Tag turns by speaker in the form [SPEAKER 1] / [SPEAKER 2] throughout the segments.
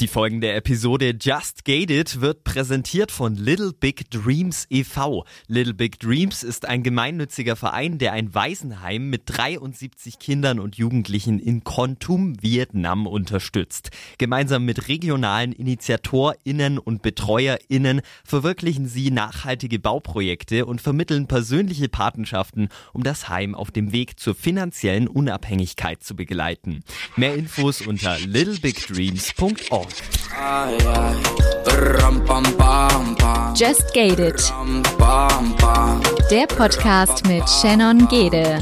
[SPEAKER 1] Die folgende Episode Just Gated wird präsentiert von Little Big Dreams e.V. Little Big Dreams ist ein gemeinnütziger Verein, der ein Waisenheim mit 73 Kindern und Jugendlichen in Kontum, Vietnam unterstützt. Gemeinsam mit regionalen InitiatorInnen und BetreuerInnen verwirklichen sie nachhaltige Bauprojekte und vermitteln persönliche Patenschaften, um das Heim auf dem Weg zur finanziellen Unabhängigkeit zu begleiten. Mehr Infos unter littlebigdreams.org.
[SPEAKER 2] Just Gated. Der Podcast mit Shannon Gede.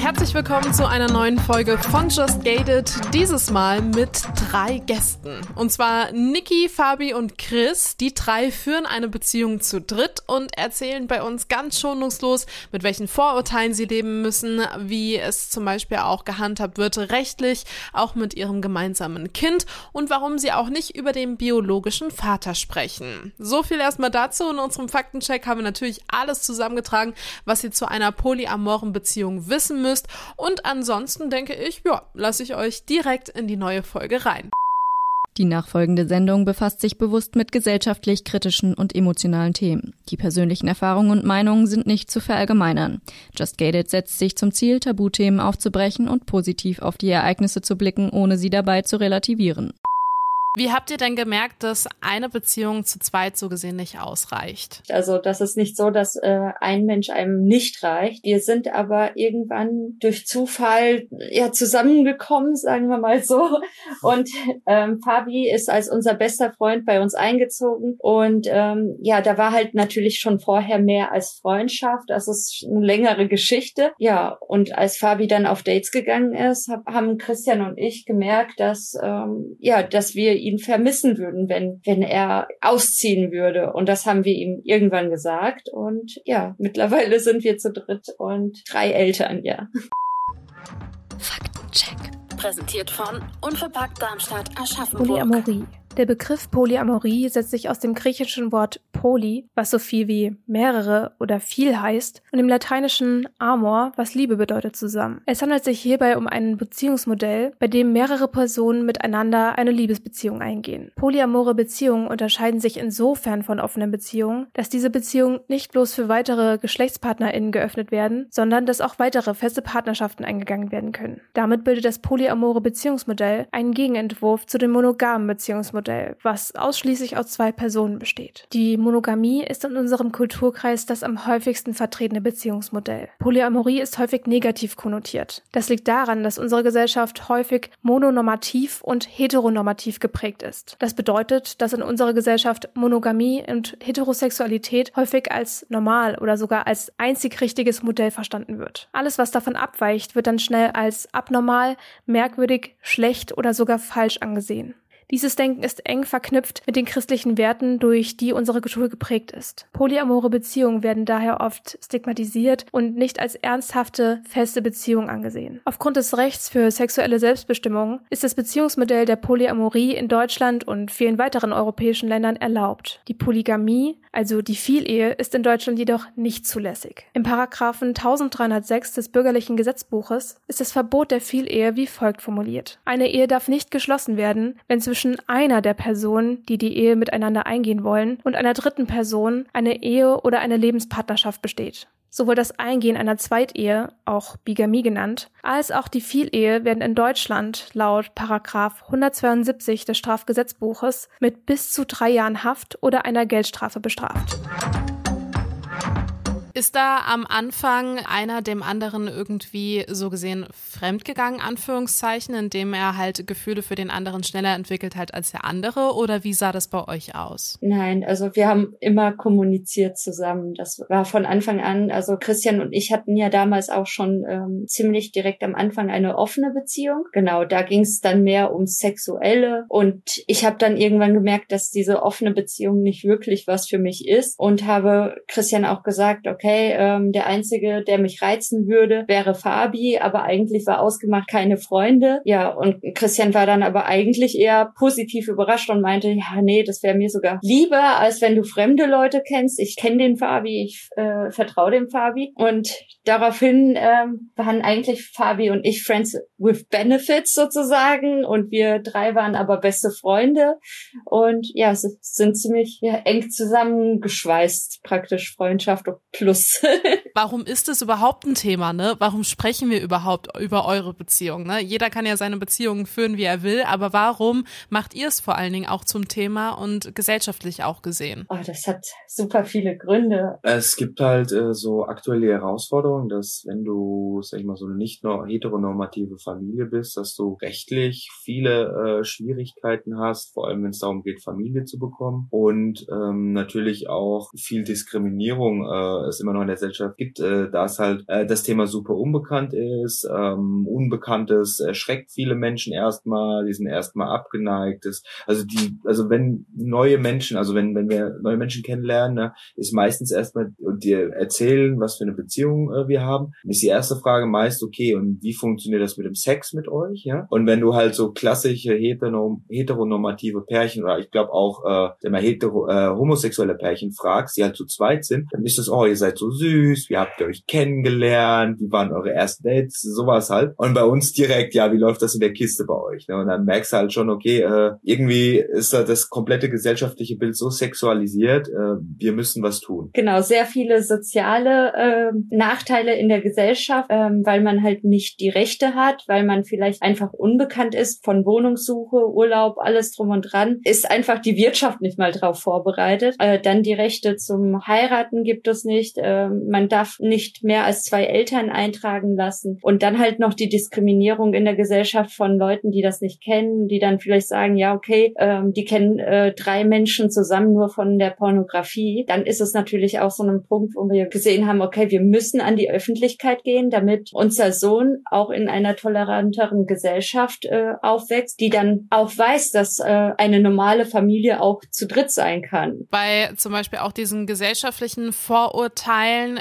[SPEAKER 3] Herzlich willkommen zu einer neuen Folge von Just Gated. Dieses Mal mit drei Gästen. Und zwar Niki, Fabi und Chris. Die drei führen eine Beziehung zu dritt und erzählen bei uns ganz schonungslos, mit welchen Vorurteilen sie leben müssen, wie es zum Beispiel auch gehandhabt wird rechtlich, auch mit ihrem gemeinsamen Kind und warum sie auch nicht über den biologischen Vater sprechen. So viel erstmal dazu. In unserem Faktencheck haben wir natürlich alles zusammengetragen, was ihr zu einer polyamoren Beziehung wissen müsst müsst. Und ansonsten denke ich, ja, lasse ich euch direkt in die neue Folge rein.
[SPEAKER 2] Die nachfolgende Sendung befasst sich bewusst mit gesellschaftlich kritischen und emotionalen Themen. Die persönlichen Erfahrungen und Meinungen sind nicht zu verallgemeinern. Just Gated setzt sich zum Ziel, Tabuthemen aufzubrechen und positiv auf die Ereignisse zu blicken, ohne sie dabei zu relativieren.
[SPEAKER 3] Wie habt ihr denn gemerkt, dass eine Beziehung zu zweit so gesehen nicht ausreicht?
[SPEAKER 4] Also das ist nicht so, dass äh, ein Mensch einem nicht reicht. Wir sind aber irgendwann durch Zufall ja zusammengekommen, sagen wir mal so. Und ähm, Fabi ist als unser bester Freund bei uns eingezogen. Und ähm, ja, da war halt natürlich schon vorher mehr als Freundschaft. Das ist eine längere Geschichte. Ja, und als Fabi dann auf Dates gegangen ist, hab, haben Christian und ich gemerkt, dass ähm, ja, dass wir ihn vermissen würden, wenn, wenn er ausziehen würde. Und das haben wir ihm irgendwann gesagt. Und ja, mittlerweile sind wir zu dritt und drei Eltern, ja.
[SPEAKER 2] Faktencheck.
[SPEAKER 5] Präsentiert von Unverpackt Darmstadt Aschaffenburg.
[SPEAKER 6] Polyamorie. Der Begriff Polyamorie setzt sich aus dem griechischen Wort poly, was so viel wie mehrere oder viel heißt, und dem lateinischen amor, was Liebe bedeutet, zusammen. Es handelt sich hierbei um ein Beziehungsmodell, bei dem mehrere Personen miteinander eine Liebesbeziehung eingehen. Polyamore Beziehungen unterscheiden sich insofern von offenen Beziehungen, dass diese Beziehungen nicht bloß für weitere GeschlechtspartnerInnen geöffnet werden, sondern dass auch weitere feste Partnerschaften eingegangen werden können. Damit bildet das polyamore Beziehungsmodell einen Gegenentwurf zu dem monogamen Beziehungsmodell Beziehungsmodell, was ausschließlich aus zwei Personen besteht. Die Monogamie ist in unserem Kulturkreis das am häufigsten vertretene Beziehungsmodell. Polyamorie ist häufig negativ konnotiert. Das liegt daran, dass unsere Gesellschaft häufig mononormativ und heteronormativ geprägt ist. Das bedeutet, dass in unserer Gesellschaft Monogamie und Heterosexualität häufig als normal oder sogar als einzig richtiges Modell verstanden wird. Alles, was davon abweicht, wird dann schnell als abnormal, merkwürdig, schlecht oder sogar falsch angesehen. Dieses Denken ist eng verknüpft mit den christlichen Werten, durch die unsere Kultur geprägt ist. Polyamore Beziehungen werden daher oft stigmatisiert und nicht als ernsthafte, feste Beziehung angesehen. Aufgrund des Rechts für sexuelle Selbstbestimmung ist das Beziehungsmodell der Polyamorie in Deutschland und vielen weiteren europäischen Ländern erlaubt. Die Polygamie, also die Vielehe, ist in Deutschland jedoch nicht zulässig. Im Paragraphen 1306 des bürgerlichen Gesetzbuches ist das Verbot der Vielehe wie folgt formuliert. Eine Ehe darf nicht geschlossen werden, wenn zwischen zwischen einer der Personen, die die Ehe miteinander eingehen wollen, und einer dritten Person eine Ehe oder eine Lebenspartnerschaft besteht. Sowohl das Eingehen einer Zweitehe, auch Bigamie genannt, als auch die Vielehe werden in Deutschland laut Paragraph 172 des Strafgesetzbuches mit bis zu drei Jahren Haft oder einer Geldstrafe bestraft.
[SPEAKER 3] Ist da am Anfang einer dem anderen irgendwie so gesehen fremdgegangen, Anführungszeichen, indem er halt Gefühle für den anderen schneller entwickelt hat als der andere? Oder wie sah das bei euch aus?
[SPEAKER 4] Nein, also wir haben immer kommuniziert zusammen. Das war von Anfang an, also Christian und ich hatten ja damals auch schon ähm, ziemlich direkt am Anfang eine offene Beziehung. Genau, da ging es dann mehr ums Sexuelle. Und ich habe dann irgendwann gemerkt, dass diese offene Beziehung nicht wirklich was für mich ist und habe Christian auch gesagt, okay, hey, ähm, der Einzige, der mich reizen würde, wäre Fabi, aber eigentlich war ausgemacht keine Freunde. Ja, und Christian war dann aber eigentlich eher positiv überrascht und meinte, ja, nee, das wäre mir sogar lieber, als wenn du fremde Leute kennst. Ich kenne den Fabi, ich äh, vertraue dem Fabi. Und daraufhin ähm, waren eigentlich Fabi und ich Friends with Benefits sozusagen und wir drei waren aber beste Freunde und ja, sind ziemlich ja, eng zusammengeschweißt, praktisch Freundschaft plus.
[SPEAKER 3] Warum ist es überhaupt ein Thema, ne? Warum sprechen wir überhaupt über eure Beziehung, ne? Jeder kann ja seine Beziehungen führen, wie er will, aber warum macht ihr es vor allen Dingen auch zum Thema und gesellschaftlich auch gesehen?
[SPEAKER 4] Oh, das hat super viele Gründe.
[SPEAKER 7] Es gibt halt äh, so aktuelle Herausforderungen, dass wenn du, sag ich mal, so eine nicht nur heteronormative Familie bist, dass du rechtlich viele äh, Schwierigkeiten hast, vor allem wenn es darum geht, Familie zu bekommen und ähm, natürlich auch viel Diskriminierung äh, es immer noch in der Gesellschaft gibt, äh, da es halt äh, das Thema super unbekannt ist. Ähm, Unbekanntes erschreckt viele Menschen erstmal, die sind erstmal abgeneigt. Das, also die, also wenn neue Menschen, also wenn wenn wir neue Menschen kennenlernen, ne, ist meistens erstmal und dir erzählen, was für eine Beziehung äh, wir haben, ist die erste Frage meist okay und wie funktioniert das mit dem Sex mit euch, ja? Und wenn du halt so klassische heteronorm heteronormative Pärchen oder ich glaube auch äh, mal hetero, äh, homosexuelle Pärchen fragst, die halt zu zweit sind, dann ist das, oh, ihr seid so süß, wie habt ihr euch kennengelernt, wie waren eure ersten Dates, sowas halt. Und bei uns direkt, ja, wie läuft das in der Kiste bei euch? Ne? Und dann merkst du halt schon, okay, äh, irgendwie ist da das komplette gesellschaftliche Bild so sexualisiert, äh, wir müssen was tun.
[SPEAKER 4] Genau, sehr viele soziale äh, Nachteile in der Gesellschaft, ähm, weil man halt nicht die Rechte hat, weil man vielleicht einfach unbekannt ist von Wohnungssuche, Urlaub, alles drum und dran, ist einfach die Wirtschaft nicht mal drauf vorbereitet. Äh, dann die Rechte zum Heiraten gibt es nicht. Äh, man darf nicht mehr als zwei Eltern eintragen lassen. Und dann halt noch die Diskriminierung in der Gesellschaft von Leuten, die das nicht kennen, die dann vielleicht sagen, ja, okay, äh, die kennen äh, drei Menschen zusammen nur von der Pornografie. Dann ist es natürlich auch so ein Punkt, wo wir gesehen haben, okay, wir müssen an die Öffentlichkeit gehen, damit unser Sohn auch in einer toleranteren Gesellschaft äh, aufwächst, die dann auch weiß, dass äh, eine normale Familie auch zu dritt sein kann.
[SPEAKER 3] Bei zum Beispiel auch diesen gesellschaftlichen Vorurteilen,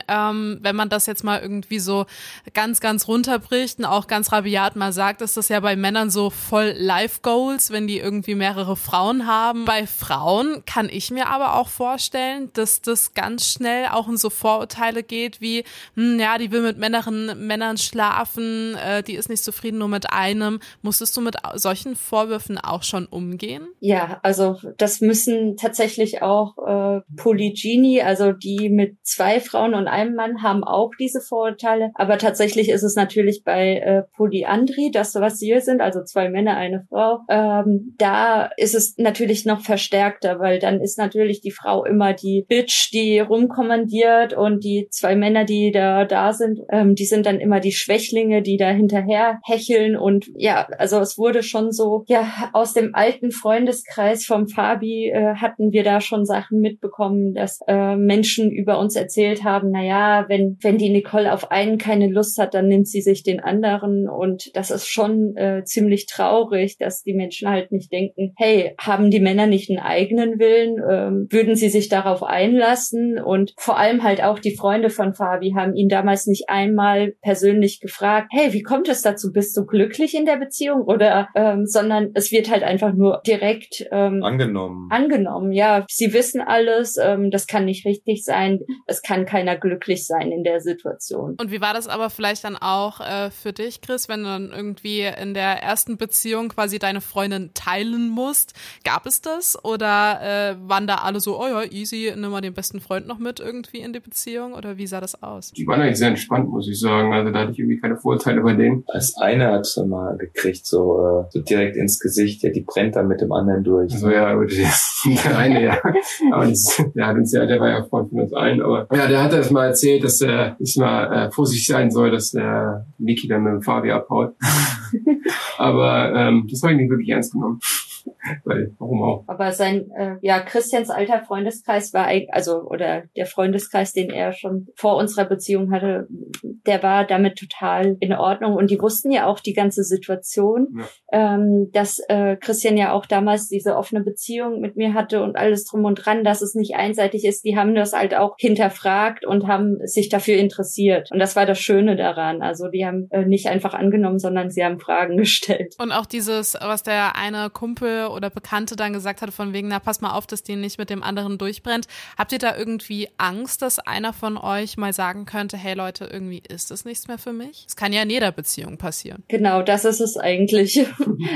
[SPEAKER 3] ähm, wenn man das jetzt mal irgendwie so ganz, ganz runterbricht und auch ganz rabiat mal sagt, ist das ja bei Männern so voll Life Goals, wenn die irgendwie mehrere Frauen haben. Bei Frauen kann ich mir aber auch vorstellen, dass das ganz schnell auch in so Vorurteile geht wie, hm, ja, die will mit Männern, Männern schlafen, äh, die ist nicht zufrieden nur mit einem. Musstest du mit solchen Vorwürfen auch schon umgehen?
[SPEAKER 4] Ja, also das müssen tatsächlich auch äh, Polygini, also die mit zwei Frauen und einem Mann haben auch diese Vorurteile. Aber tatsächlich ist es natürlich bei äh, Polyandrie, das was wir sind, also zwei Männer, eine Frau, ähm, da ist es natürlich noch verstärkter, weil dann ist natürlich die Frau immer die Bitch, die rumkommandiert und die zwei Männer, die da da sind, ähm, die sind dann immer die Schwächlinge, die da hinterher hecheln und ja, also es wurde schon so, ja, aus dem alten Freundeskreis vom Fabi äh, hatten wir da schon Sachen mitbekommen, dass äh, Menschen über uns erzählt haben, na ja, wenn, wenn die Nicole auf einen keine Lust hat, dann nimmt sie sich den anderen. Und das ist schon äh, ziemlich traurig, dass die Menschen halt nicht denken, hey, haben die Männer nicht einen eigenen Willen, ähm, würden sie sich darauf einlassen? Und vor allem halt auch die Freunde von Fabi haben ihn damals nicht einmal persönlich gefragt, hey, wie kommt es dazu, bist du glücklich in der Beziehung? Oder, ähm, sondern es wird halt einfach nur direkt ähm,
[SPEAKER 7] angenommen.
[SPEAKER 4] Angenommen, ja, sie wissen alles, ähm, das kann nicht richtig sein, es kann keiner glücklich sein in der Situation.
[SPEAKER 3] Und wie war das aber vielleicht dann auch äh, für dich, Chris, wenn du dann irgendwie in der ersten Beziehung quasi deine Freundin teilen musst? Gab es das oder äh, waren da alle so, oh ja, easy, nimm mal den besten Freund noch mit irgendwie in die Beziehung oder wie sah das aus?
[SPEAKER 8] Die waren eigentlich sehr entspannt, muss ich sagen. Also da hatte ich irgendwie keine Vorurteile bei denen.
[SPEAKER 7] Als eine hat es mal gekriegt, so, äh, so direkt ins Gesicht, ja, die brennt dann mit dem anderen durch.
[SPEAKER 8] Also ja, der eine, ja. Aber das, der hat uns ja, der war ja Freund von uns allen, aber ja, der hat das mal erzählt, dass er äh, mal äh, vorsichtig sein soll, dass der Niki dann mit dem Fabi abhaut. aber ähm, das habe ich nicht wirklich ernst genommen. Weil, warum auch?
[SPEAKER 4] Aber sein, äh, ja, Christians alter Freundeskreis war, also, oder der Freundeskreis, den er schon vor unserer Beziehung hatte, der war damit total in Ordnung. Und die wussten ja auch die ganze Situation, ja. ähm, dass äh, Christian ja auch damals diese offene Beziehung mit mir hatte und alles drum und dran, dass es nicht einseitig ist. Die haben das halt auch hinterfragt und haben sich dafür interessiert. Und das war das Schöne daran. Also die haben äh, nicht einfach angenommen, sondern sie haben Fragen gestellt.
[SPEAKER 3] Und auch dieses, was der eine Kumpel oder Bekannte dann gesagt hat, von wegen, na pass mal auf, dass die nicht mit dem anderen durchbrennt. Habt ihr da irgendwie Angst, dass einer von euch mal sagen könnte, hey Leute, irgendwie ist das nichts mehr für mich? Das kann ja in jeder Beziehung passieren.
[SPEAKER 4] Genau, das ist es eigentlich.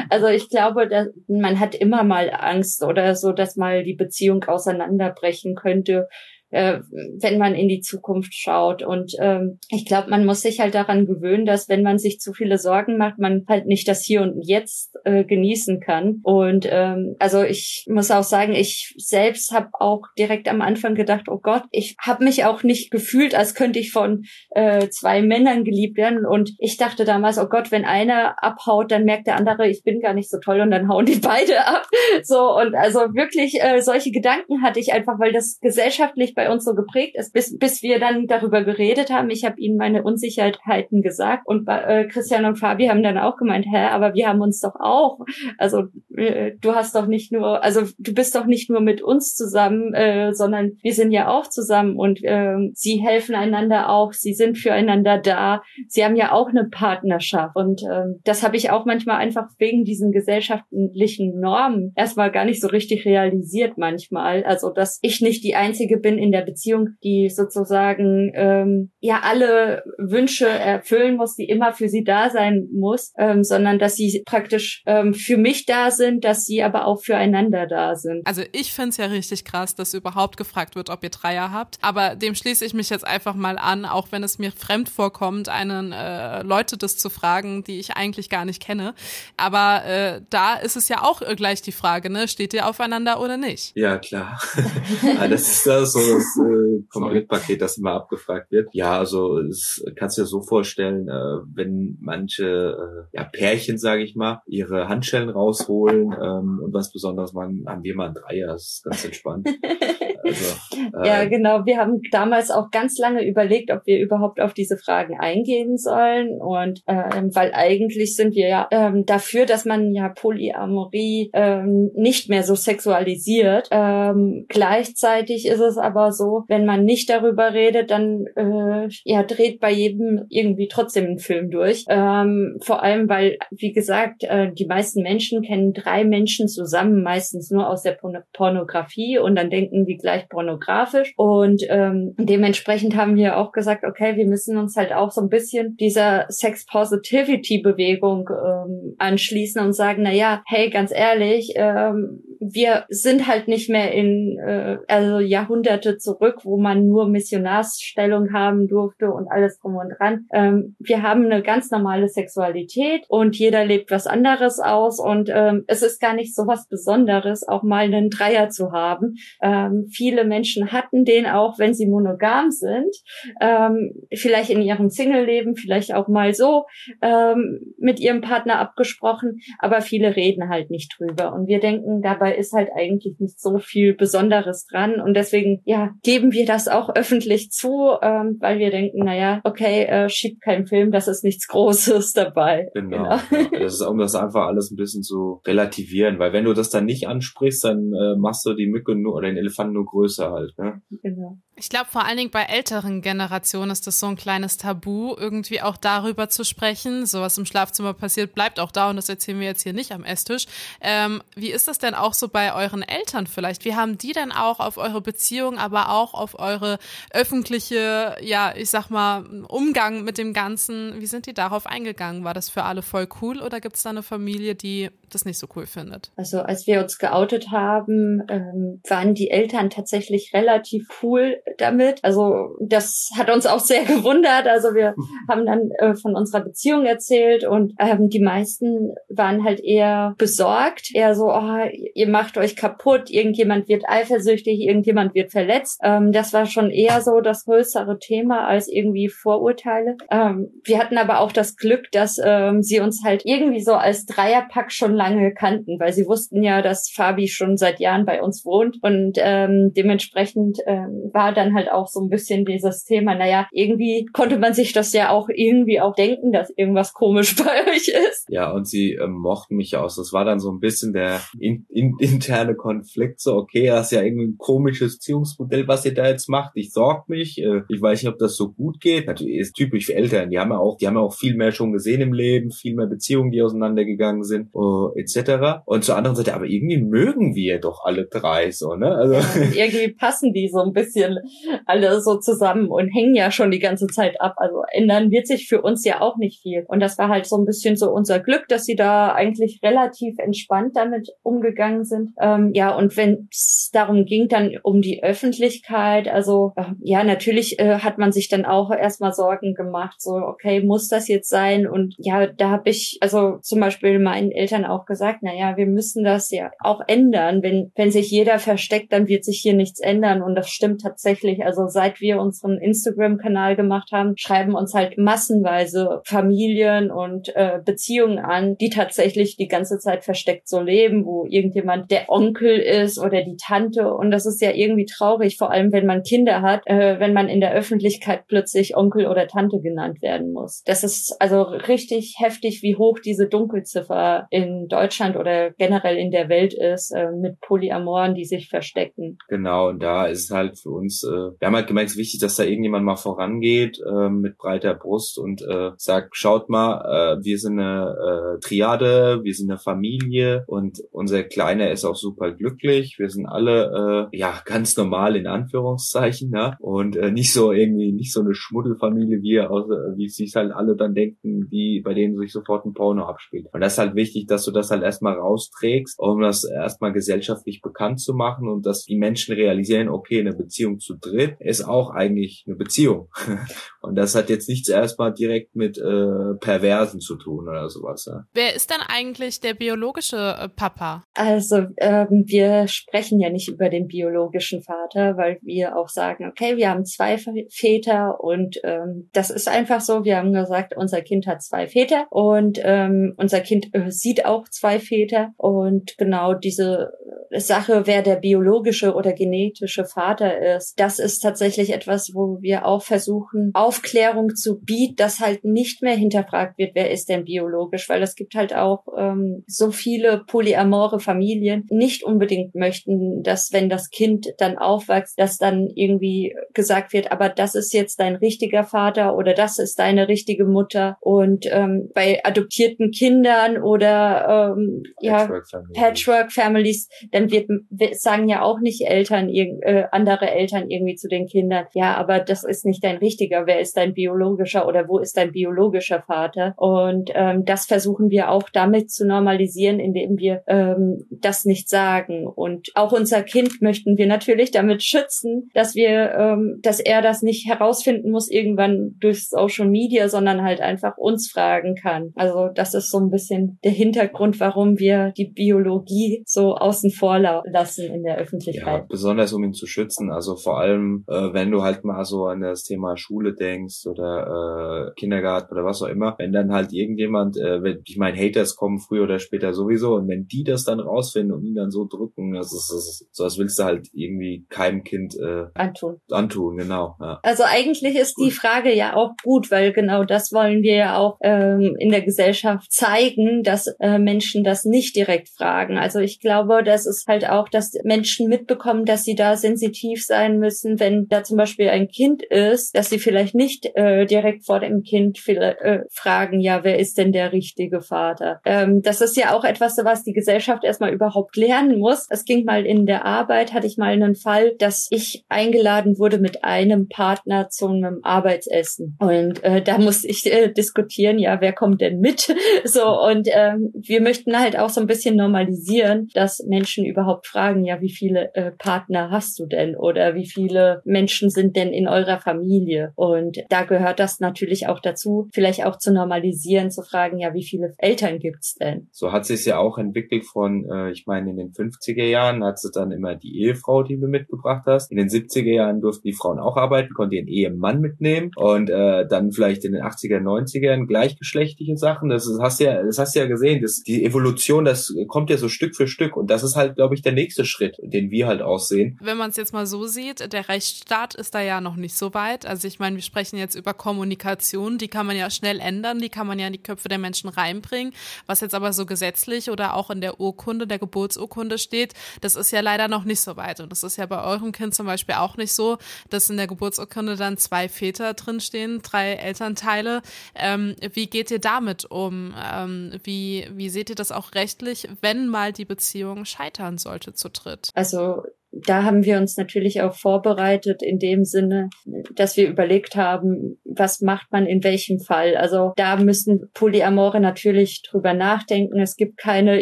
[SPEAKER 4] Also ich glaube, dass man hat immer mal Angst oder so, dass mal die Beziehung auseinanderbrechen könnte äh, wenn man in die Zukunft schaut. Und ähm, ich glaube, man muss sich halt daran gewöhnen, dass wenn man sich zu viele Sorgen macht, man halt nicht das Hier und Jetzt äh, genießen kann. Und ähm, also ich muss auch sagen, ich selbst habe auch direkt am Anfang gedacht, oh Gott, ich habe mich auch nicht gefühlt, als könnte ich von äh, zwei Männern geliebt werden. Und ich dachte damals, oh Gott, wenn einer abhaut, dann merkt der andere, ich bin gar nicht so toll und dann hauen die beide ab. So und also wirklich äh, solche Gedanken hatte ich einfach, weil das gesellschaftlich bei bei uns so geprägt ist, bis, bis wir dann darüber geredet haben. Ich habe ihnen meine Unsicherheiten gesagt und äh, Christian und Fabi haben dann auch gemeint, hä, aber wir haben uns doch auch. Also äh, du hast doch nicht nur, also du bist doch nicht nur mit uns zusammen, äh, sondern wir sind ja auch zusammen und äh, sie helfen einander auch, sie sind füreinander da, sie haben ja auch eine Partnerschaft und äh, das habe ich auch manchmal einfach wegen diesen gesellschaftlichen Normen erstmal gar nicht so richtig realisiert manchmal. Also dass ich nicht die einzige bin in der Beziehung, die sozusagen ähm, ja alle Wünsche erfüllen muss, die immer für sie da sein muss, ähm, sondern dass sie praktisch ähm, für mich da sind, dass sie aber auch füreinander da sind.
[SPEAKER 3] Also ich finde es ja richtig krass, dass überhaupt gefragt wird, ob ihr Dreier habt. Aber dem schließe ich mich jetzt einfach mal an, auch wenn es mir fremd vorkommt, einen äh, Leute das zu fragen, die ich eigentlich gar nicht kenne. Aber äh, da ist es ja auch gleich die Frage, ne? Steht ihr aufeinander oder nicht?
[SPEAKER 7] Ja, klar. das ist das so das äh, Komplettpaket, das immer abgefragt wird. Ja, also es kannst du dir so vorstellen, äh, wenn manche äh, ja, Pärchen, sage ich mal, ihre Handschellen rausholen ähm, und was Besonderes machen, haben wir mal ein Dreier. Das ist ganz entspannt.
[SPEAKER 4] Also, äh, ja, genau. Wir haben damals auch ganz lange überlegt, ob wir überhaupt auf diese Fragen eingehen sollen. Und ähm, weil eigentlich sind wir ja ähm, dafür, dass man ja Polyamorie ähm, nicht mehr so sexualisiert. Ähm, gleichzeitig ist es aber so, wenn man nicht darüber redet, dann äh, ja dreht bei jedem irgendwie trotzdem ein Film durch. Ähm, vor allem, weil, wie gesagt, äh, die meisten Menschen kennen drei Menschen zusammen, meistens nur aus der Pornografie und dann denken die gleich vielleicht pornografisch. Und ähm, dementsprechend haben wir auch gesagt, okay, wir müssen uns halt auch so ein bisschen dieser Sex Positivity Bewegung ähm, anschließen und sagen, na ja, hey, ganz ehrlich, ähm, wir sind halt nicht mehr in äh, also Jahrhunderte zurück, wo man nur Missionarsstellung haben durfte und alles drum und dran. Ähm, wir haben eine ganz normale Sexualität und jeder lebt was anderes aus und ähm, es ist gar nicht so was Besonderes, auch mal einen Dreier zu haben. Ähm, viele Menschen hatten den auch, wenn sie monogam sind, ähm, vielleicht in ihrem Single-Leben, vielleicht auch mal so ähm, mit ihrem Partner abgesprochen, aber viele reden halt nicht drüber und wir denken dabei ist halt eigentlich nicht so viel Besonderes dran. Und deswegen, ja, geben wir das auch öffentlich zu, ähm, weil wir denken, naja, okay, äh, schiebt kein Film, das ist nichts Großes dabei.
[SPEAKER 7] Genau. genau. Ja. Das ist um das einfach alles ein bisschen zu relativieren, weil wenn du das dann nicht ansprichst, dann äh, machst du die Mücke nur oder den Elefanten nur größer halt. Ne?
[SPEAKER 3] Genau. Ich glaube, vor allen Dingen bei älteren Generationen ist das so ein kleines Tabu, irgendwie auch darüber zu sprechen. So was im Schlafzimmer passiert, bleibt auch da und das erzählen wir jetzt hier nicht am Esstisch. Ähm, wie ist das denn auch so bei euren Eltern vielleicht? Wie haben die denn auch auf eure Beziehung, aber auch auf eure öffentliche, ja, ich sag mal, Umgang mit dem Ganzen, wie sind die darauf eingegangen? War das für alle voll cool oder gibt es da eine Familie, die das nicht so cool findet?
[SPEAKER 4] Also als wir uns geoutet haben, ähm, waren die Eltern tatsächlich relativ cool damit. Also das hat uns auch sehr gewundert. Also wir haben dann äh, von unserer Beziehung erzählt und ähm, die meisten waren halt eher besorgt, eher so, oh, ihr macht euch kaputt, irgendjemand wird eifersüchtig, irgendjemand wird verletzt. Ähm, das war schon eher so das größere Thema als irgendwie Vorurteile. Ähm, wir hatten aber auch das Glück, dass ähm, sie uns halt irgendwie so als Dreierpack schon lange kannten, weil sie wussten ja, dass Fabi schon seit Jahren bei uns wohnt und ähm, dementsprechend ähm, war dann halt auch so ein bisschen dieses Thema, naja, irgendwie konnte man sich das ja auch irgendwie auch denken, dass irgendwas komisch bei euch ist.
[SPEAKER 7] Ja, und sie ähm, mochten mich aus. Das war dann so ein bisschen der in, in, interne Konflikt, so, okay, das ist ja irgendwie ein komisches Beziehungsmodell, was ihr da jetzt macht. Ich sorg mich, äh, ich weiß nicht, ob das so gut geht. Natürlich ist typisch für Eltern, die haben ja auch, die haben ja auch viel mehr schon gesehen im Leben, viel mehr Beziehungen, die auseinandergegangen sind, etc. Und zur anderen Seite, aber irgendwie mögen wir doch alle drei so, ne? Also
[SPEAKER 4] ja, irgendwie passen die so ein bisschen alle so zusammen und hängen ja schon die ganze Zeit ab. Also ändern wird sich für uns ja auch nicht viel. Und das war halt so ein bisschen so unser Glück, dass sie da eigentlich relativ entspannt damit umgegangen sind. Ähm, ja, und wenn es darum ging, dann um die Öffentlichkeit, also äh, ja, natürlich äh, hat man sich dann auch erstmal Sorgen gemacht, so, okay, muss das jetzt sein? Und ja, da habe ich also zum Beispiel meinen Eltern auch gesagt, na wir müssen das ja auch ändern. Wenn, wenn sich jeder versteckt, dann wird sich hier nichts ändern. Und das stimmt tatsächlich. Also seit wir unseren Instagram-Kanal gemacht haben, schreiben uns halt massenweise Familien und äh, Beziehungen an, die tatsächlich die ganze Zeit versteckt so leben, wo irgendjemand der Onkel ist oder die Tante. Und das ist ja irgendwie traurig, vor allem wenn man Kinder hat, äh, wenn man in der Öffentlichkeit plötzlich Onkel oder Tante genannt werden muss. Das ist also richtig heftig, wie hoch diese Dunkelziffer in Deutschland oder generell in der Welt ist, äh, mit Polyamoren, die sich verstecken.
[SPEAKER 7] Genau, und da ist es halt für uns, äh, wir haben halt gemeint, es ist wichtig, dass da irgendjemand mal vorangeht äh, mit breiter Brust und äh, sagt, schaut mal, äh, wir sind eine äh, Triade, wir sind eine Familie und unser Kleiner ist auch super glücklich. Wir sind alle äh, ja ganz normal in Anführungszeichen, ja, und äh, nicht so irgendwie nicht so eine Schmuddelfamilie, wie außer, wie sich halt alle dann denken, wie bei denen sich sofort ein Porno abspielt. Und das ist halt wichtig, dass du das halt erstmal rausträgst, um das erstmal gesellschaftlich bekannt zu machen und dass die Menschen realisieren, okay, eine Beziehung zu dritt ist auch eigentlich eine Beziehung. und das hat jetzt nichts erstmal direkt mit äh, Perversen zu tun oder sowas. Ja.
[SPEAKER 3] Wer ist denn eigentlich der biologische äh, Papa?
[SPEAKER 4] Also ähm, wir sprechen ja nicht über den biologischen Vater, weil wir auch sagen, okay, wir haben zwei Väter und ähm, das ist einfach so. Wir haben gesagt, unser Kind hat zwei Väter und ähm, unser Kind äh, sieht auch zwei Väter. Und genau diese Sache, wer der biologische oder genetische Vater ist, das ist tatsächlich etwas, wo wir auch versuchen, Aufklärung zu bieten, dass halt nicht mehr hinterfragt wird, wer ist denn biologisch, weil es gibt halt auch ähm, so viele polyamore Familien, nicht unbedingt möchten, dass wenn das Kind dann aufwächst, dass dann irgendwie gesagt wird, aber das ist jetzt dein richtiger Vater oder das ist deine richtige Mutter. Und ähm, bei adoptierten Kindern oder ähm, ja, Patchwork-Families, dann wird, sagen ja auch nicht Eltern, äh, andere Eltern irgendwie zu den Kindern, ja, aber das ist nicht dein richtiger, wer ist dein biologischer oder wo ist dein biologischer Vater? Und ähm, das versuchen wir auch damit zu normalisieren, indem wir ähm, das nicht sagen. Und auch unser Kind möchten wir natürlich damit schützen, dass wir, ähm, dass er das nicht herausfinden muss irgendwann durch Social Media, sondern halt einfach uns fragen kann. Also das ist so ein bisschen der Hintergrund, warum wir die Biologie so außen vor lassen in der Öffentlichkeit.
[SPEAKER 7] Ja, besonders um ihn zu schützen. Also vor allem, äh, wenn du halt mal so an das Thema Schule denkst oder äh, Kindergarten oder was auch immer, wenn dann halt irgendjemand, äh, wenn, ich meine, Haters kommen früher oder später sowieso und wenn die das dann rausfinden und ihn dann so drücken, das ist, das ist so, als willst du halt irgendwie keinem Kind äh,
[SPEAKER 4] antun.
[SPEAKER 7] Antun, genau. Ja.
[SPEAKER 4] Also eigentlich ist die Frage ja auch gut, weil genau das wollen wir ja auch ähm, in der Gesellschaft zeigen, dass äh, Menschen das nicht direkt fragen. Also ich glaube, das ist halt auch, dass Menschen mitbekommen, dass sie da sensitiv sein müssen, wenn da zum Beispiel ein Kind ist, dass sie vielleicht nicht äh, direkt vor dem Kind äh, fragen, ja, wer ist denn der richtige Vater? Ähm, das ist ja auch etwas, was die Gesellschaft erstmal überhaupt lernen muss. Es ging mal in der Arbeit, hatte ich mal einen Fall, dass ich eingeladen wurde mit einem Partner zu einem Arbeitsessen. Und äh, da musste ich äh, diskutieren, ja, wer kommt denn mit? so, und ähm, wir möchten halt auch so ein bisschen normalisieren, dass Menschen überhaupt fragen, ja, wie viele äh, Partner hast du denn? Oder wie viele Menschen sind denn in eurer Familie? Und da gehört das natürlich auch dazu, vielleicht auch zu normalisieren, zu fragen, ja, wie viele Eltern gibt's denn?
[SPEAKER 7] So hat sich ja auch entwickelt von äh, ich meine, in den 50er Jahren hat sie dann immer die Ehefrau, die du mitgebracht hast. In den 70er Jahren durften die Frauen auch arbeiten, konnten ihren Ehemann mitnehmen und äh, dann vielleicht in den 80er, 90ern gleichgeschlechtliche Sachen. Das ist, hast ja, das hast ja gesehen. Das, die Evolution, das kommt ja so Stück für Stück und das ist halt, glaube ich, der nächste Schritt, den wir halt aussehen.
[SPEAKER 3] Wenn man es jetzt mal so sieht, der Rechtsstaat ist da ja noch nicht so weit. Also ich meine, wir sprechen jetzt über Kommunikation, die kann man ja schnell ändern, die kann man ja in die Köpfe der Menschen reinbringen. Was jetzt aber so gesetzlich oder auch in der Urkunde, der Geburtsurkunde steht, das ist ja leider noch nicht so weit. Und das ist ja bei eurem Kind zum Beispiel auch nicht so, dass in der Geburtsurkunde dann zwei Väter drinstehen, drei Elternteile. Ähm, wie geht ihr damit um? Ähm, wie, wie seht ihr das auch rechtlich, wenn mal die Beziehung scheitern sollte zu dritt?
[SPEAKER 4] Also da haben wir uns natürlich auch vorbereitet in dem Sinne, dass wir überlegt haben, was macht man in welchem Fall. Also da müssen Polyamore natürlich drüber nachdenken. Es gibt keine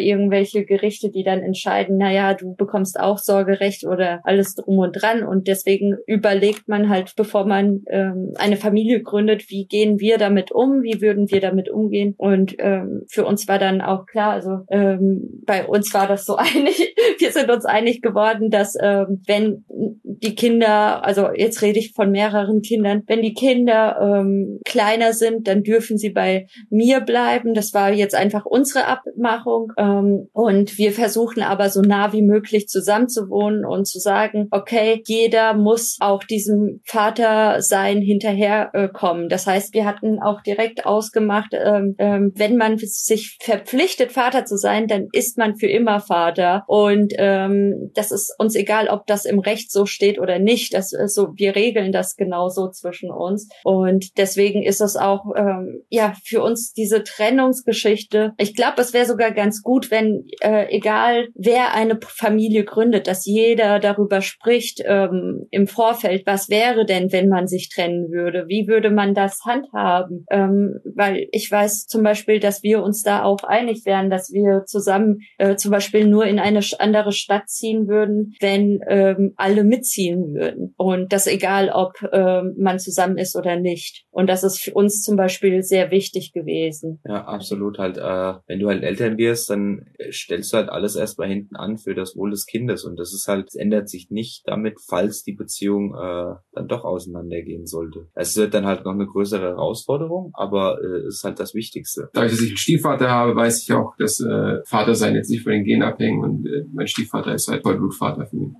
[SPEAKER 4] irgendwelche Gerichte, die dann entscheiden, naja, du bekommst auch Sorgerecht oder alles drum und dran. Und deswegen überlegt man halt, bevor man ähm, eine Familie gründet, wie gehen wir damit um, wie würden wir damit umgehen. Und ähm, für uns war dann auch klar, also ähm, bei uns war das so einig, wir sind uns einig geworden, dass ähm, wenn die Kinder, also jetzt rede ich von mehreren Kindern, wenn die Kinder ähm, kleiner sind, dann dürfen sie bei mir bleiben. Das war jetzt einfach unsere Abmachung. Ähm, und wir versuchen aber so nah wie möglich zusammenzuwohnen und zu sagen, okay, jeder muss auch diesem Vater sein hinterherkommen. Äh, das heißt, wir hatten auch direkt ausgemacht, ähm, ähm, wenn man sich verpflichtet, Vater zu sein, dann ist man für immer Vater. Und ähm, das ist uns egal, ob das im Recht so steht oder nicht. Das ist so, wir regeln das genauso zwischen uns. Und deswegen ist es auch ähm, ja für uns diese Trennungsgeschichte. Ich glaube, es wäre sogar ganz gut, wenn äh, egal wer eine Familie gründet, dass jeder darüber spricht ähm, im Vorfeld. Was wäre denn, wenn man sich trennen würde? Wie würde man das handhaben? Ähm, weil ich weiß zum Beispiel, dass wir uns da auch einig wären, dass wir zusammen äh, zum Beispiel nur in eine andere Stadt ziehen würden, wenn ähm, alle mitziehen würden. Und das egal, ob ähm, man zusammen ist oder nicht. Und das ist für uns zum Beispiel sehr wichtig gewesen.
[SPEAKER 7] Ja, absolut. Halt, äh, wenn du halt Eltern wirst, dann stellst du halt alles erstmal hinten an für das Wohl des Kindes. Und das ist halt, es ändert sich nicht damit, falls die Beziehung äh, dann doch auseinandergehen sollte. Es wird dann halt noch eine größere Herausforderung, aber äh, ist halt das Wichtigste.
[SPEAKER 8] Da ich, dass ich einen Stiefvater habe, weiß ich auch, dass äh, Vater sein jetzt nicht von den Genen abhängen und äh, mein Stiefvater ist halt Vollblutvater für mich.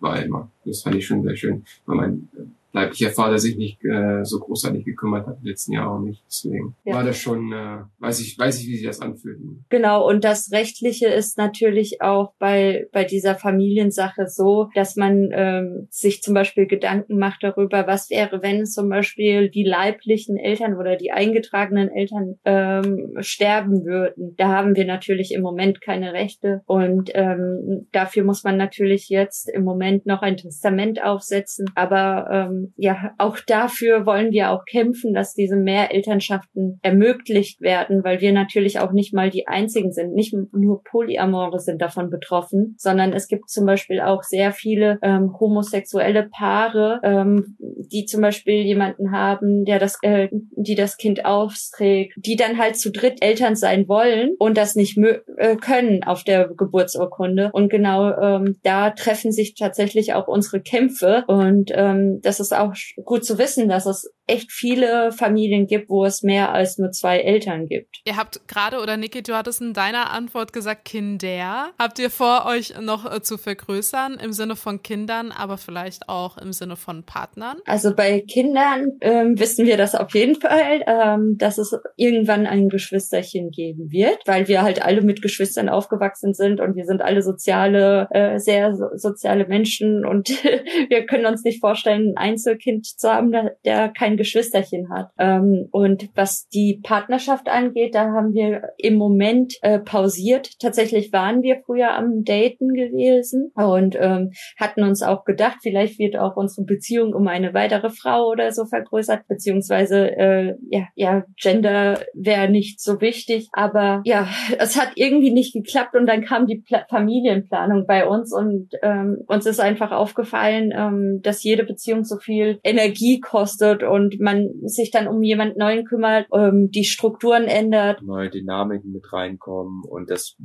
[SPEAKER 8] War immer. Das fand ich schon sehr schön, weil mein leiblicher Vater sich nicht äh, so großartig gekümmert hat, letzten Jahre auch nicht. Deswegen ja. war das schon, äh, weiß ich, weiß ich, wie sich das anfühlt.
[SPEAKER 4] Genau, und das Rechtliche ist natürlich auch bei, bei dieser Familiensache so, dass man ähm, sich zum Beispiel Gedanken macht darüber, was wäre, wenn zum Beispiel die leiblichen Eltern oder die eingetragenen Eltern ähm, sterben würden. Da haben wir natürlich im Moment keine Rechte und ähm, dafür muss man natürlich jetzt im Moment noch ein Testament aufsetzen. Aber ähm, ja, auch dafür wollen wir auch kämpfen, dass diese Mehrelternschaften ermöglicht werden, weil wir natürlich auch nicht mal die einzigen sind. Nicht nur Polyamore sind davon betroffen, sondern es gibt zum Beispiel auch sehr viele ähm, homosexuelle Paare, ähm, die zum Beispiel jemanden haben, der das, äh, die das Kind austrägt, die dann halt zu dritt Eltern sein wollen und das nicht äh, können auf der Geburtsurkunde. Und genau ähm, da treffen sich tatsächlich auch unsere Kämpfe und ähm, das ist auch gut zu wissen, dass es echt viele Familien gibt, wo es mehr als nur zwei Eltern gibt.
[SPEAKER 3] Ihr habt gerade, oder Niki, du hattest in deiner Antwort gesagt Kinder. Habt ihr vor, euch noch äh, zu vergrößern im Sinne von Kindern, aber vielleicht auch im Sinne von Partnern?
[SPEAKER 4] Also bei Kindern ähm, wissen wir das auf jeden Fall, ähm, dass es irgendwann ein Geschwisterchen geben wird, weil wir halt alle mit Geschwistern aufgewachsen sind und wir sind alle soziale, äh, sehr so, soziale Menschen und wir können uns nicht vorstellen, ein Einzelkind zu haben, der, kein Geschwisterchen hat. Ähm, und was die Partnerschaft angeht, da haben wir im Moment äh, pausiert. Tatsächlich waren wir früher am Daten gewesen und ähm, hatten uns auch gedacht, vielleicht wird auch unsere Beziehung um eine weitere Frau oder so vergrößert, beziehungsweise äh, ja, ja, Gender wäre nicht so wichtig. Aber ja, es hat irgendwie nicht geklappt und dann kam die Pla Familienplanung bei uns und ähm, uns ist einfach aufgefallen, ähm, dass jede Beziehung so viel Energie kostet und man sich dann um jemand Neuen kümmert, ähm, die Strukturen ändert.
[SPEAKER 7] Neue Dynamiken mit reinkommen und das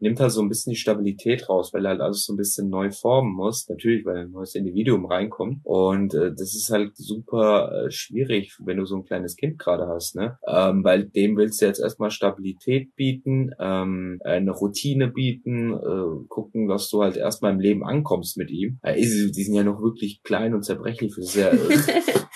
[SPEAKER 7] nimmt halt so ein bisschen die Stabilität raus, weil halt alles so ein bisschen neu formen muss. Natürlich, weil ein neues Individuum reinkommt und äh, das ist halt super äh, schwierig, wenn du so ein kleines Kind gerade hast, ne? Ähm, weil dem willst du jetzt erstmal Stabilität bieten, ähm, eine Routine bieten, äh, gucken, dass du halt erstmal im Leben ankommst mit ihm. Äh, die sind ja noch wirklich klein und zerbrechlich für sehr äh,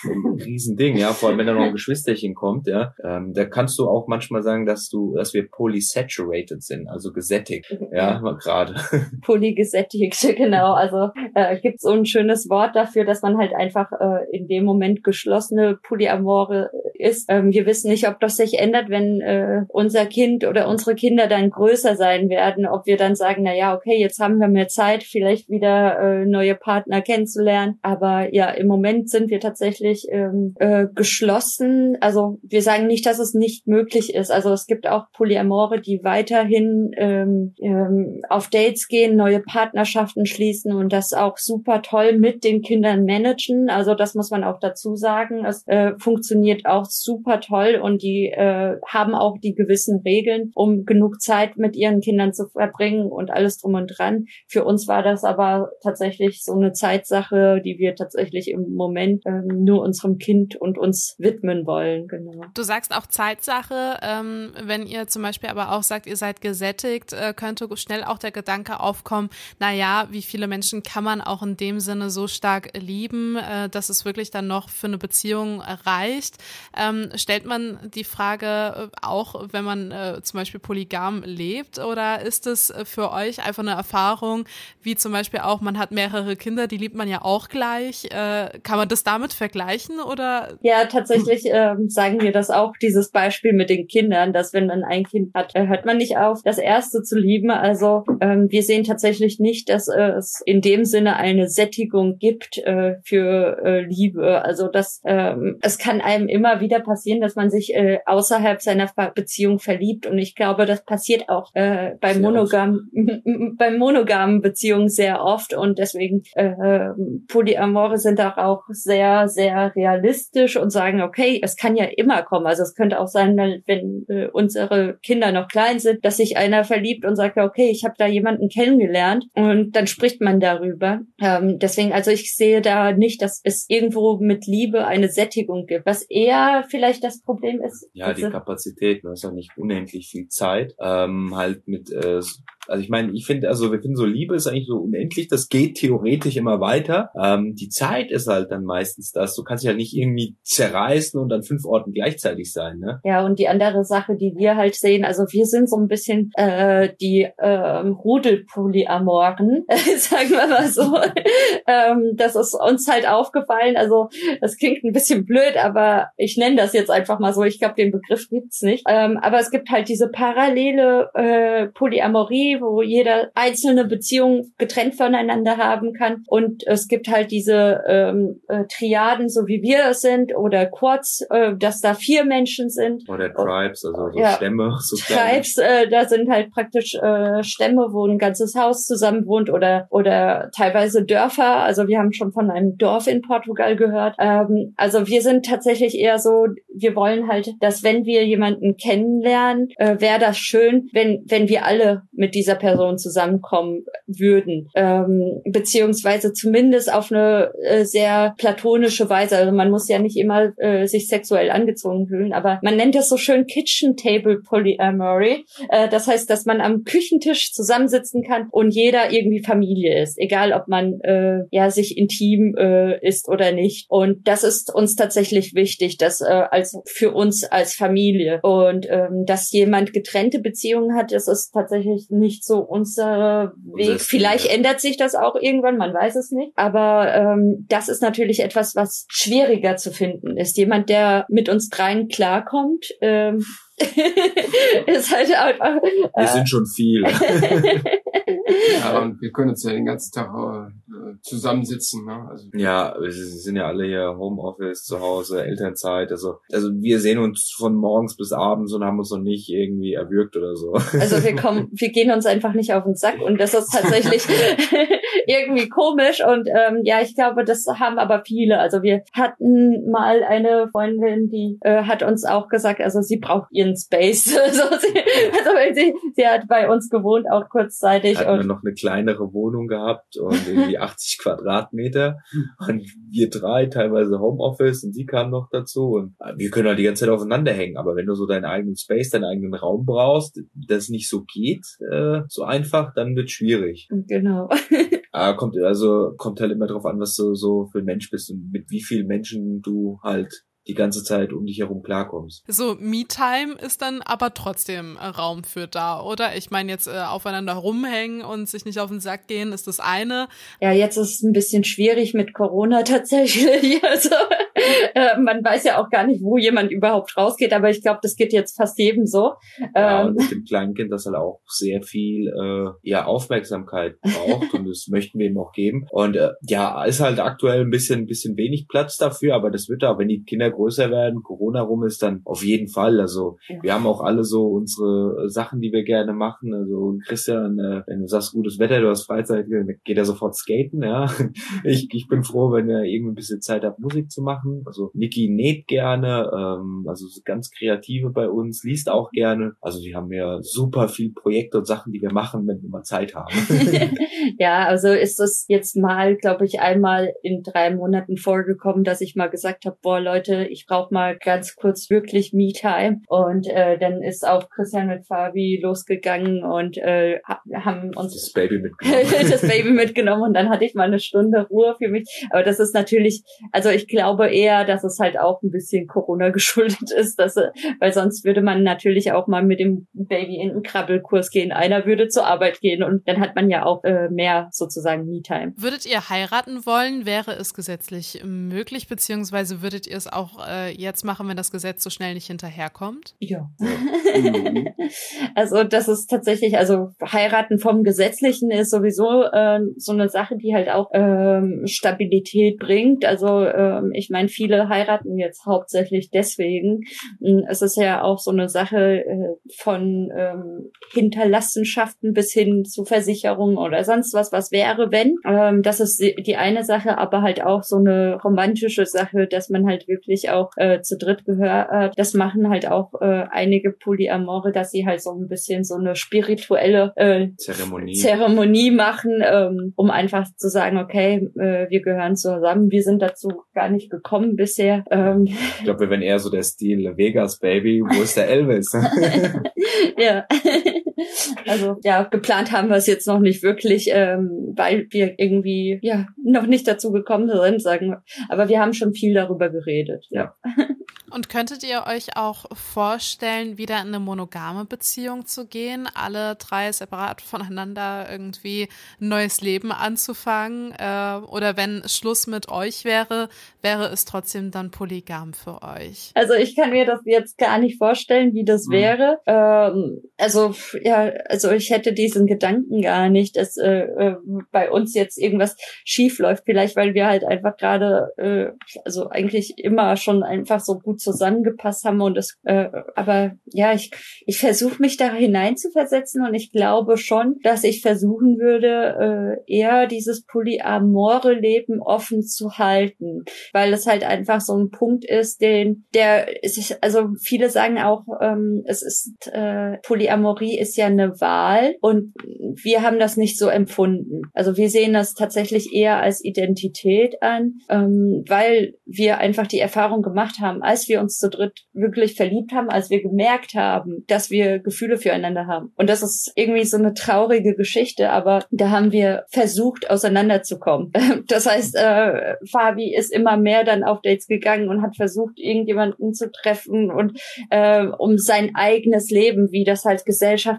[SPEAKER 7] ein Riesending, ja, vor allem wenn da noch ein Geschwisterchen kommt, ja, ähm, da kannst du auch manchmal sagen, dass du, dass wir polysaturated sind, also gesättigt, ja, gerade.
[SPEAKER 4] Polygesättigt, genau. Also äh, gibt so ein schönes Wort dafür, dass man halt einfach äh, in dem Moment geschlossene Polyamore ist. Ähm, wir wissen nicht, ob das sich ändert, wenn äh, unser Kind oder unsere Kinder dann größer sein werden, ob wir dann sagen, na ja, okay, jetzt haben wir mehr Zeit, vielleicht wieder äh, neue Partner kennenzulernen. Aber ja, im Moment sind wir tatsächlich ähm, äh, geschlossen. Also wir sagen nicht, dass es nicht möglich ist. Also es gibt auch Polyamore, die weiterhin ähm, ähm, auf Dates gehen, neue Partnerschaften schließen und das auch super toll mit den Kindern managen. Also das muss man auch dazu sagen. Es äh, funktioniert auch super toll und die äh, haben auch die gewissen Regeln, um genug Zeit mit ihren Kindern zu verbringen und alles drum und dran. Für uns war das aber tatsächlich so eine Zeitsache, die wir tatsächlich im Moment ähm, nur unserem Kind und uns widmen wollen. Genau.
[SPEAKER 3] Du sagst auch Zeitsache. Ähm, wenn ihr zum Beispiel aber auch sagt, ihr seid gesättigt, äh, könnte schnell auch der Gedanke aufkommen, na ja, wie viele Menschen kann man auch in dem Sinne so stark lieben, äh, dass es wirklich dann noch für eine Beziehung reicht. Ähm, stellt man die Frage äh, auch, wenn man äh, zum Beispiel polygam lebt oder ist es für euch einfach eine Erfahrung, wie zum Beispiel auch, man hat mehrere Kinder, die liebt man ja auch gleich. Äh, kann man das damit vergleichen oder?
[SPEAKER 4] Ja, tatsächlich ähm, sagen wir das auch, dieses Beispiel mit den Kindern, dass wenn man ein Kind hat, äh, hört man nicht auf, das erste zu lieben. Also ähm, wir sehen tatsächlich nicht, dass äh, es in dem Sinne eine Sättigung gibt äh, für äh, Liebe. Also dass ähm, es kann einem immer wieder passieren, dass man sich äh, außerhalb seiner Beziehung verliebt. Und ich glaube, das passiert auch äh, bei monogam bei monogamen Beziehungen sehr oft. Und deswegen äh, Polyamore sind auch, auch sehr, sehr realistisch und sagen, okay, es kann ja immer kommen. Also es könnte auch sein, wenn äh, unsere Kinder noch klein sind, dass sich einer verliebt und sagt, okay, ich habe da jemanden kennengelernt und dann spricht man darüber. Ähm, deswegen, also ich sehe da nicht, dass es irgendwo mit Liebe eine Sättigung gibt. Was eher vielleicht das Problem ist.
[SPEAKER 7] Ja, die Kapazität, du hast ja nicht unendlich viel Zeit, ähm, halt mit äh, also ich meine, ich finde, also wir finden so Liebe ist eigentlich so unendlich, das geht theoretisch immer weiter. Ähm, die Zeit ist halt dann meistens das. Du kannst ja nicht irgendwie zerreißen und an fünf Orten gleichzeitig sein, ne?
[SPEAKER 4] Ja, und die andere Sache, die wir halt sehen, also wir sind so ein bisschen äh, die ähm, Rudelpolyamoren, sagen wir mal so. ähm, das ist uns halt aufgefallen. Also das klingt ein bisschen blöd, aber ich nenne das jetzt einfach mal so. Ich glaube, den Begriff gibt's nicht. Ähm, aber es gibt halt diese parallele äh, Polyamorie wo jeder einzelne Beziehung getrennt voneinander haben kann. Und es gibt halt diese ähm, äh, Triaden, so wie wir es sind, oder Quads, äh, dass da vier Menschen sind.
[SPEAKER 7] Oder Tribes, also so ja. Stämme. So
[SPEAKER 4] Tribes, äh, da sind halt praktisch äh, Stämme, wo ein ganzes Haus zusammen wohnt oder oder teilweise Dörfer. Also wir haben schon von einem Dorf in Portugal gehört. Ähm, also wir sind tatsächlich eher so, wir wollen halt, dass wenn wir jemanden kennenlernen, äh, wäre das schön, wenn wenn wir alle mit dieser Person zusammenkommen würden, ähm, beziehungsweise zumindest auf eine äh, sehr platonische Weise. Also man muss ja nicht immer äh, sich sexuell angezogen fühlen, aber man nennt das so schön Kitchen Table Polyamory. Äh, das heißt, dass man am Küchentisch zusammensitzen kann und jeder irgendwie Familie ist, egal ob man äh, ja sich intim äh, ist oder nicht. Und das ist uns tatsächlich wichtig, dass äh, als für uns als Familie und ähm, dass jemand getrennte Beziehungen hat, das ist tatsächlich nicht nicht so unser Weg. Vielleicht ja. ändert sich das auch irgendwann, man weiß es nicht. Aber ähm, das ist natürlich etwas, was schwieriger zu finden ist. Jemand, der mit uns dreien klarkommt, ähm, ist halt einfach.
[SPEAKER 7] Äh, wir sind schon viel.
[SPEAKER 8] ja, und wir können uns ja den ganzen Tag äh, zusammensitzen. Ne? Also
[SPEAKER 7] ja, wir sind ja alle hier Homeoffice, zu Hause, Elternzeit. Also, also wir sehen uns von morgens bis abends und haben uns noch nicht irgendwie erwürgt oder so.
[SPEAKER 4] Also wir kommen, wir gehen uns einfach nicht auf den Sack und das ist tatsächlich irgendwie komisch. Und ähm, ja, ich glaube, das haben aber viele. Also wir hatten mal eine Freundin, die äh, hat uns auch gesagt, also sie braucht ihren Space. also, sie, also weil sie, sie hat bei uns gewohnt, auch kurzzeitig.
[SPEAKER 7] Hatten und wir noch eine kleinere Wohnung gehabt und irgendwie 80 Quadratmeter und wir drei teilweise Homeoffice und sie kam noch dazu und wir können halt die ganze Zeit aufeinander hängen. Aber wenn du so deinen eigenen Space, deinen eigenen Raum brauchst, das nicht so geht, äh, so einfach, dann wird schwierig.
[SPEAKER 4] Genau.
[SPEAKER 7] Ah, kommt also kommt halt immer drauf an, was du so für ein Mensch bist und mit wie vielen Menschen du halt die ganze Zeit um dich herum klarkommst.
[SPEAKER 3] So, Me-Time ist dann aber trotzdem äh, Raum für da, oder? Ich meine, jetzt äh, aufeinander rumhängen und sich nicht auf den Sack gehen, ist das eine.
[SPEAKER 4] Ja, jetzt ist es ein bisschen schwierig mit Corona tatsächlich. Also äh, man weiß ja auch gar nicht, wo jemand überhaupt rausgeht, aber ich glaube, das geht jetzt fast jedem so.
[SPEAKER 7] Ja, ähm, und mit dem kleinen Kind, das halt auch sehr viel äh, ja, Aufmerksamkeit braucht und das möchten wir ihm auch geben. Und äh, ja, ist halt aktuell ein bisschen, ein bisschen wenig Platz dafür, aber das wird da, wenn die Kinder größer werden, Corona rum ist, dann auf jeden Fall. Also ja. wir haben auch alle so unsere Sachen, die wir gerne machen. Also Christian, äh, wenn du sagst, gutes Wetter, du hast Freizeit, dann geht er sofort skaten, ja. Ich, ich bin froh, wenn er irgendwie ein bisschen Zeit hat, Musik zu machen. Also Niki näht gerne, ähm, also ganz kreative bei uns, liest auch gerne. Also wir haben ja super viel Projekte und Sachen, die wir machen, wenn wir mal Zeit haben.
[SPEAKER 4] ja, also ist das jetzt mal, glaube ich, einmal in drei Monaten vorgekommen, dass ich mal gesagt habe, boah Leute, ich brauche mal ganz kurz wirklich Me-Time. Und äh, dann ist auch Christian mit Fabi losgegangen und äh, haben uns
[SPEAKER 7] das Baby mitgenommen.
[SPEAKER 4] das Baby mitgenommen und dann hatte ich mal eine Stunde Ruhe für mich. Aber das ist natürlich, also ich glaube eher, dass es halt auch ein bisschen Corona geschuldet ist, dass, weil sonst würde man natürlich auch mal mit dem Baby in einen Krabbelkurs gehen. Einer würde zur Arbeit gehen und dann hat man ja auch äh, mehr sozusagen Me-Time.
[SPEAKER 3] Würdet ihr heiraten wollen? Wäre es gesetzlich möglich, beziehungsweise würdet ihr es auch äh, jetzt machen, wenn das Gesetz so schnell nicht hinterherkommt?
[SPEAKER 4] Ja. also das ist tatsächlich, also heiraten vom Gesetzlichen ist sowieso äh, so eine Sache, die halt auch ähm, Stabilität bringt. Also ähm, ich meine, viele heiraten jetzt hauptsächlich deswegen. Hm, es ist ja auch so eine Sache äh, von ähm, Hinterlassenschaften bis hin zu Versicherungen oder sonst was, was wäre, wenn. Ähm, das ist die eine Sache, aber halt auch so eine romantische Sache, dass man halt wirklich auch äh, zu dritt gehört. Das machen halt auch äh, einige Polyamore, dass sie halt so ein bisschen so eine spirituelle äh,
[SPEAKER 7] Zeremonie.
[SPEAKER 4] Zeremonie machen, ähm, um einfach zu sagen, okay, äh, wir gehören zusammen. Wir sind dazu gar nicht gekommen bisher. Ähm,
[SPEAKER 7] ich glaube, wir wären eher so der Stil Vegas Baby. Wo ist der Elvis?
[SPEAKER 4] ja. Also ja, geplant haben wir es jetzt noch nicht wirklich, ähm, weil wir irgendwie ja noch nicht dazu gekommen sind, sagen wir. Aber wir haben schon viel darüber geredet. Ja.
[SPEAKER 3] Und könntet ihr euch auch vorstellen, wieder in eine monogame Beziehung zu gehen, alle drei separat voneinander irgendwie ein neues Leben anzufangen? Äh, oder wenn Schluss mit euch wäre, wäre es trotzdem dann polygam für euch?
[SPEAKER 4] Also ich kann mir das jetzt gar nicht vorstellen, wie das mhm. wäre. Ähm, also ja, also ich hätte diesen Gedanken gar nicht, dass äh, äh, bei uns jetzt irgendwas schief läuft. Vielleicht, weil wir halt einfach gerade, äh, also eigentlich immer schon einfach so gut zusammengepasst haben und es, äh, aber ja, ich, ich versuche mich da hineinzuversetzen und ich glaube schon, dass ich versuchen würde, äh, eher dieses polyamore Leben offen zu halten, weil es halt einfach so ein Punkt ist, den, der ist, also viele sagen auch, ähm, es ist, äh, Polyamorie ist ja eine Wahl und wir haben das nicht so empfunden. Also wir sehen das tatsächlich eher als Identität an, ähm, weil wir einfach die Erfahrung gemacht haben, als wir uns zu dritt wirklich verliebt haben, als wir gemerkt haben, dass wir Gefühle füreinander haben. Und das ist irgendwie so eine traurige Geschichte, aber da haben wir versucht, auseinanderzukommen. Das heißt, äh, Fabi ist immer mehr dann auf Dates gegangen und hat versucht, irgendjemanden zu treffen und äh, um sein eigenes Leben, wie das halt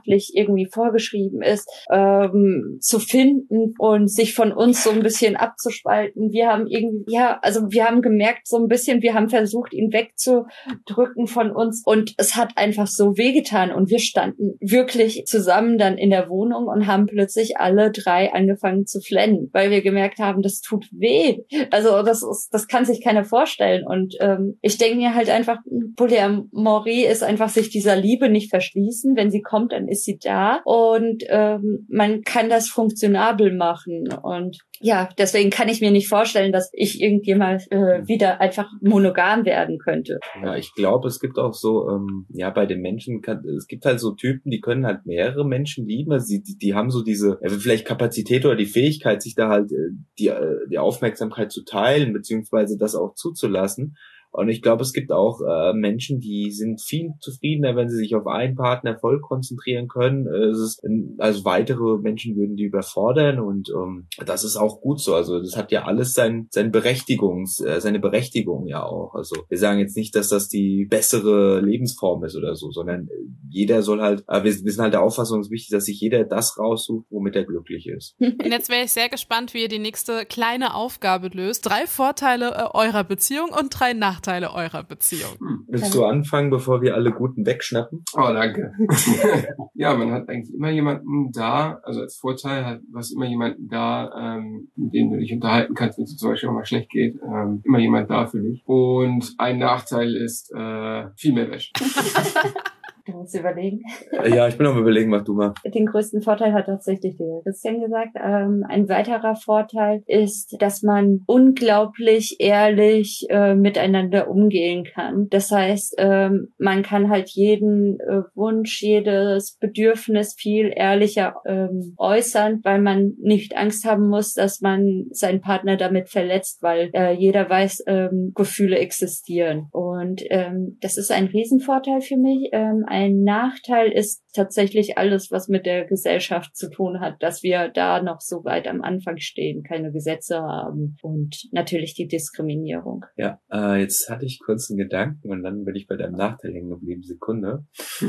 [SPEAKER 4] gesellschaftlich irgendwie vorgeschrieben ist, ähm, zu finden und sich von uns so ein bisschen abzuspalten. Wir haben irgendwie, ja, also wir haben gemerkt, so ein bisschen, wir haben versucht, ihn weg wegzudrücken von uns. Und es hat einfach so wehgetan. Und wir standen wirklich zusammen dann in der Wohnung und haben plötzlich alle drei angefangen zu flennen, weil wir gemerkt haben, das tut weh. Also das ist, das kann sich keiner vorstellen. Und ähm, ich denke mir halt einfach, Polyamorie ist einfach sich dieser Liebe nicht verschließen. Wenn sie kommt, dann ist sie da. Und ähm, man kann das funktionabel machen. Und ja, deswegen kann ich mir nicht vorstellen, dass ich irgendjemand äh, wieder einfach monogam werden könnte.
[SPEAKER 7] Ja, ich glaube, es gibt auch so, ähm, ja, bei den Menschen, kann, es gibt halt so Typen, die können halt mehrere Menschen lieben. Also die, die, die haben so diese, vielleicht Kapazität oder die Fähigkeit, sich da halt äh, die, äh, die Aufmerksamkeit zu teilen, beziehungsweise das auch zuzulassen. Und ich glaube, es gibt auch äh, Menschen, die sind viel zufriedener, wenn sie sich auf einen Partner voll konzentrieren können. Es ist, also weitere Menschen würden die überfordern und ähm, das ist auch gut so. Also das hat ja alles sein, sein Berechtigungs, äh, seine Berechtigung ja auch. Also wir sagen jetzt nicht, dass das die bessere Lebensform ist oder so, sondern jeder soll halt, äh, wir, wir sind halt der Auffassung, es ist wichtig, dass sich jeder das raussucht, womit er glücklich ist.
[SPEAKER 3] Und jetzt wäre ich sehr gespannt, wie ihr die nächste kleine Aufgabe löst. Drei Vorteile äh, eurer Beziehung und drei Nachteile Nachteile eurer Beziehung? Hm.
[SPEAKER 7] Willst du anfangen, bevor wir alle Guten wegschnappen?
[SPEAKER 8] Oh, danke. ja, man hat eigentlich immer jemanden da, also als Vorteil hat was immer jemanden da, ähm, mit dem du dich unterhalten kannst, wenn es zum Beispiel auch mal schlecht geht. Ähm, immer jemand da für dich. Und ein Nachteil ist äh, viel mehr Wäsche.
[SPEAKER 4] Du musst überlegen.
[SPEAKER 7] Ja, ich bin am überlegen, mach du mal.
[SPEAKER 4] Den größten Vorteil hat tatsächlich der Christian gesagt. Ähm, ein weiterer Vorteil ist, dass man unglaublich ehrlich äh, miteinander umgehen kann. Das heißt, ähm, man kann halt jeden äh, Wunsch, jedes Bedürfnis viel ehrlicher ähm, äußern, weil man nicht Angst haben muss, dass man seinen Partner damit verletzt, weil äh, jeder weiß, ähm, Gefühle existieren. Und ähm, das ist ein Riesenvorteil für mich. Ähm, ein Nachteil ist tatsächlich alles, was mit der Gesellschaft zu tun hat, dass wir da noch so weit am Anfang stehen, keine Gesetze haben und natürlich die Diskriminierung.
[SPEAKER 7] Ja, äh, jetzt hatte ich kurz einen Gedanken und dann bin ich bei deinem Nachteil hängen geblieben. Sekunde.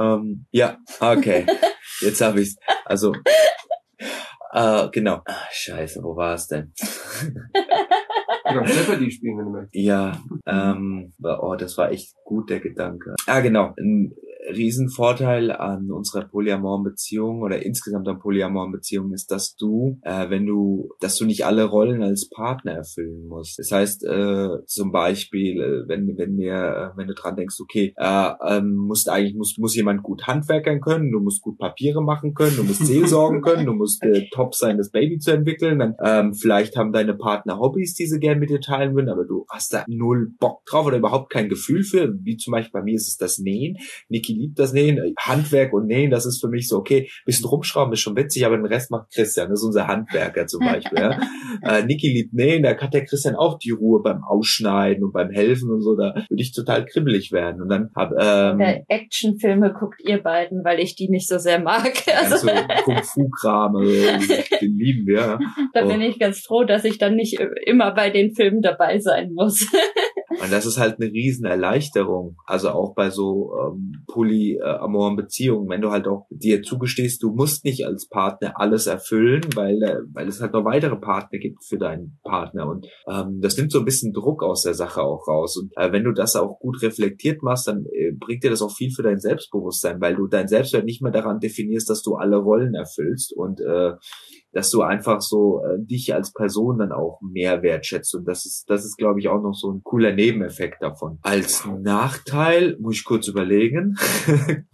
[SPEAKER 7] ähm, ja, okay. Jetzt habe ich's. Also, äh, genau. Ach, scheiße, wo war es denn?
[SPEAKER 8] Genau, spielen, wenn du möchtest.
[SPEAKER 7] Ja, ähm, oh, das war echt gut, der Gedanke. Ah, genau. Riesenvorteil an unserer polyamoren Beziehung oder insgesamt an polyamoren Beziehungen ist, dass du, äh, wenn du, dass du nicht alle Rollen als Partner erfüllen musst. Das heißt, äh, zum Beispiel, äh, wenn, wenn mir, äh, wenn du dran denkst, okay, äh, ähm, musst eigentlich, muss, muss jemand gut Handwerkern können, du musst gut Papiere machen können, du musst seelsorgen können, du musst äh, top sein, das Baby zu entwickeln, dann ähm, vielleicht haben deine Partner Hobbys, die sie gerne mit dir teilen würden, aber du hast da null Bock drauf oder überhaupt kein Gefühl für, wie zum Beispiel bei mir ist es das Nähen. Niki liebt das Nähen, Handwerk und Nähen, das ist für mich so, okay, bisschen rumschrauben ist schon witzig, aber den Rest macht Christian, das ist unser Handwerker zum Beispiel. ja. äh, Niki liebt Nähen, da hat der Christian auch die Ruhe beim Ausschneiden und beim Helfen und so, da würde ich total kribbelig werden. Und dann hab, ähm,
[SPEAKER 4] Actionfilme guckt ihr beiden, weil ich die nicht so sehr mag.
[SPEAKER 7] Also, so Kung-Fu-Kram, also, den lieben wir.
[SPEAKER 4] Da bin ich ganz froh, dass ich dann nicht immer bei den Filmen dabei sein muss.
[SPEAKER 7] Und das ist halt eine riesen Erleichterung. Also auch bei so ähm, polyamoren Beziehungen, wenn du halt auch dir zugestehst, du musst nicht als Partner alles erfüllen, weil, äh, weil es halt noch weitere Partner gibt für deinen Partner. Und ähm, das nimmt so ein bisschen Druck aus der Sache auch raus. Und äh, wenn du das auch gut reflektiert machst, dann äh, bringt dir das auch viel für dein Selbstbewusstsein, weil du dein Selbstwert nicht mehr daran definierst, dass du alle Rollen erfüllst und äh, dass du einfach so äh, dich als Person dann auch mehr wertschätzt. Und das ist, das ist, glaube ich, auch noch so ein cooler Nebeneffekt davon. Als Nachteil muss ich kurz überlegen.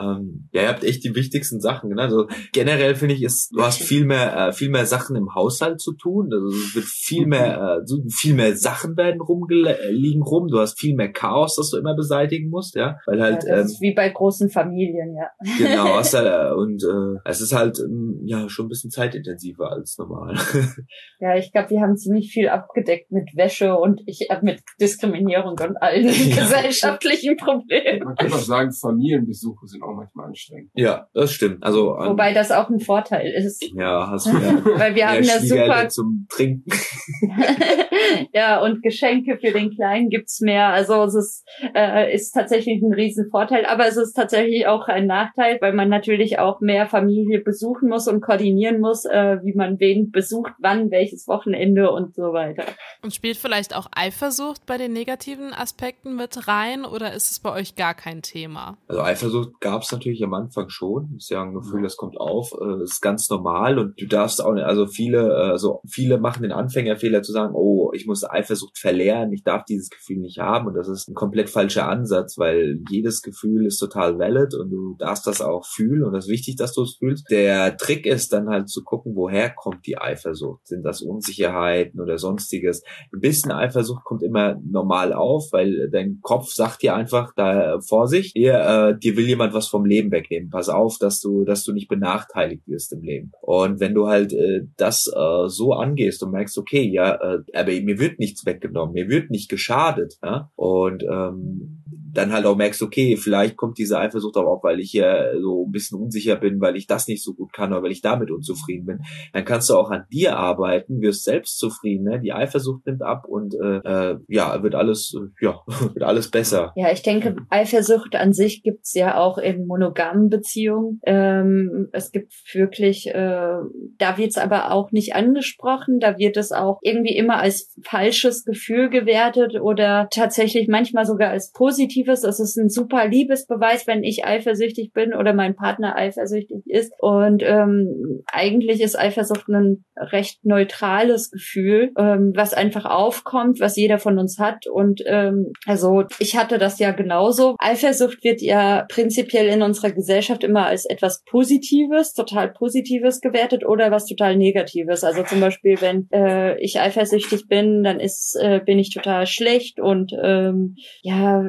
[SPEAKER 7] Ähm, ja, ihr habt echt die wichtigsten Sachen. Ne? Also generell finde ich, ist, du hast viel mehr, äh, viel mehr Sachen im Haushalt zu tun. Also es wird viel mehr, äh, viel mehr Sachen werden rumliegen rum. Du hast viel mehr Chaos, das du immer beseitigen musst, ja, weil halt.
[SPEAKER 4] Ja, das ähm, ist wie bei großen Familien, ja.
[SPEAKER 7] Genau, hast da, und äh, es ist halt ähm, ja schon ein bisschen zeitintensiver als normal.
[SPEAKER 4] ja, ich glaube, wir haben ziemlich viel abgedeckt mit Wäsche und ich äh, mit Diskriminierung und allen ja. gesellschaftlichen Problemen.
[SPEAKER 8] Man kann auch sagen, Familienbesuche sind auch auch manchmal anstrengend.
[SPEAKER 7] Ja, das stimmt. Also
[SPEAKER 4] Wobei das auch ein Vorteil ist.
[SPEAKER 7] Ja, hast du ja.
[SPEAKER 4] Weil wir haben ja super
[SPEAKER 7] zum Trinken.
[SPEAKER 4] ja, und Geschenke für den Kleinen gibt's mehr. Also es ist, äh, ist tatsächlich ein Riesenvorteil, aber es ist tatsächlich auch ein Nachteil, weil man natürlich auch mehr Familie besuchen muss und koordinieren muss, äh, wie man wen besucht, wann, welches Wochenende und so weiter.
[SPEAKER 3] Und spielt vielleicht auch Eifersucht bei den negativen Aspekten mit rein oder ist es bei euch gar kein Thema?
[SPEAKER 7] Also Eifersucht gab's natürlich am Anfang schon. ist ja ein Gefühl, das kommt auf. Äh, ist ganz normal und du darfst auch nicht, also viele, also viele machen den Anfängerfehler zu sagen, oh, ich muss Eifersucht verlernen, ich darf dieses Gefühl nicht haben und das ist ein komplett falscher Ansatz, weil jedes Gefühl ist total valid und du darfst das auch fühlen und das ist wichtig, dass du es fühlst. Der Trick ist dann halt zu gucken, woher kommt die Eifersucht? Sind das Unsicherheiten oder sonstiges? Ein bisschen Eifersucht kommt immer normal auf, weil dein Kopf sagt dir einfach da Vorsicht, dir, äh, dir will jemand was vom Leben wegnehmen. Pass auf, dass du, dass du nicht benachteiligt wirst im Leben. Und wenn du halt äh, das äh, so angehst und merkst, okay, ja, äh, aber mir wird nichts weggenommen, mir wird nicht geschadet, ja? und ähm, dann halt auch merkst, okay, vielleicht kommt diese Eifersucht aber auch, weil ich ja so ein bisschen unsicher bin, weil ich das nicht so gut kann oder weil ich damit unzufrieden bin. Dann kannst du auch an dir arbeiten, wirst selbst zufrieden, ne? die Eifersucht nimmt ab und äh, äh, ja, wird alles, äh, ja, wird alles besser.
[SPEAKER 4] Ja, ich denke, Eifersucht an sich gibt's ja auch in monogamen Beziehungen. Ähm, es gibt wirklich, äh, da wird's aber auch nicht angesprochen, da wird es auch irgendwie immer als falsches Gefühl gewertet oder tatsächlich manchmal sogar als positiv Positives. Es ist ein super Liebesbeweis, wenn ich eifersüchtig bin oder mein Partner eifersüchtig ist. Und ähm, eigentlich ist Eifersucht ein recht neutrales Gefühl, ähm, was einfach aufkommt, was jeder von uns hat. Und ähm, also ich hatte das ja genauso. Eifersucht wird ja prinzipiell in unserer Gesellschaft immer als etwas Positives, total Positives gewertet oder was total Negatives. Also zum Beispiel, wenn äh, ich eifersüchtig bin, dann ist äh, bin ich total schlecht und ähm, ja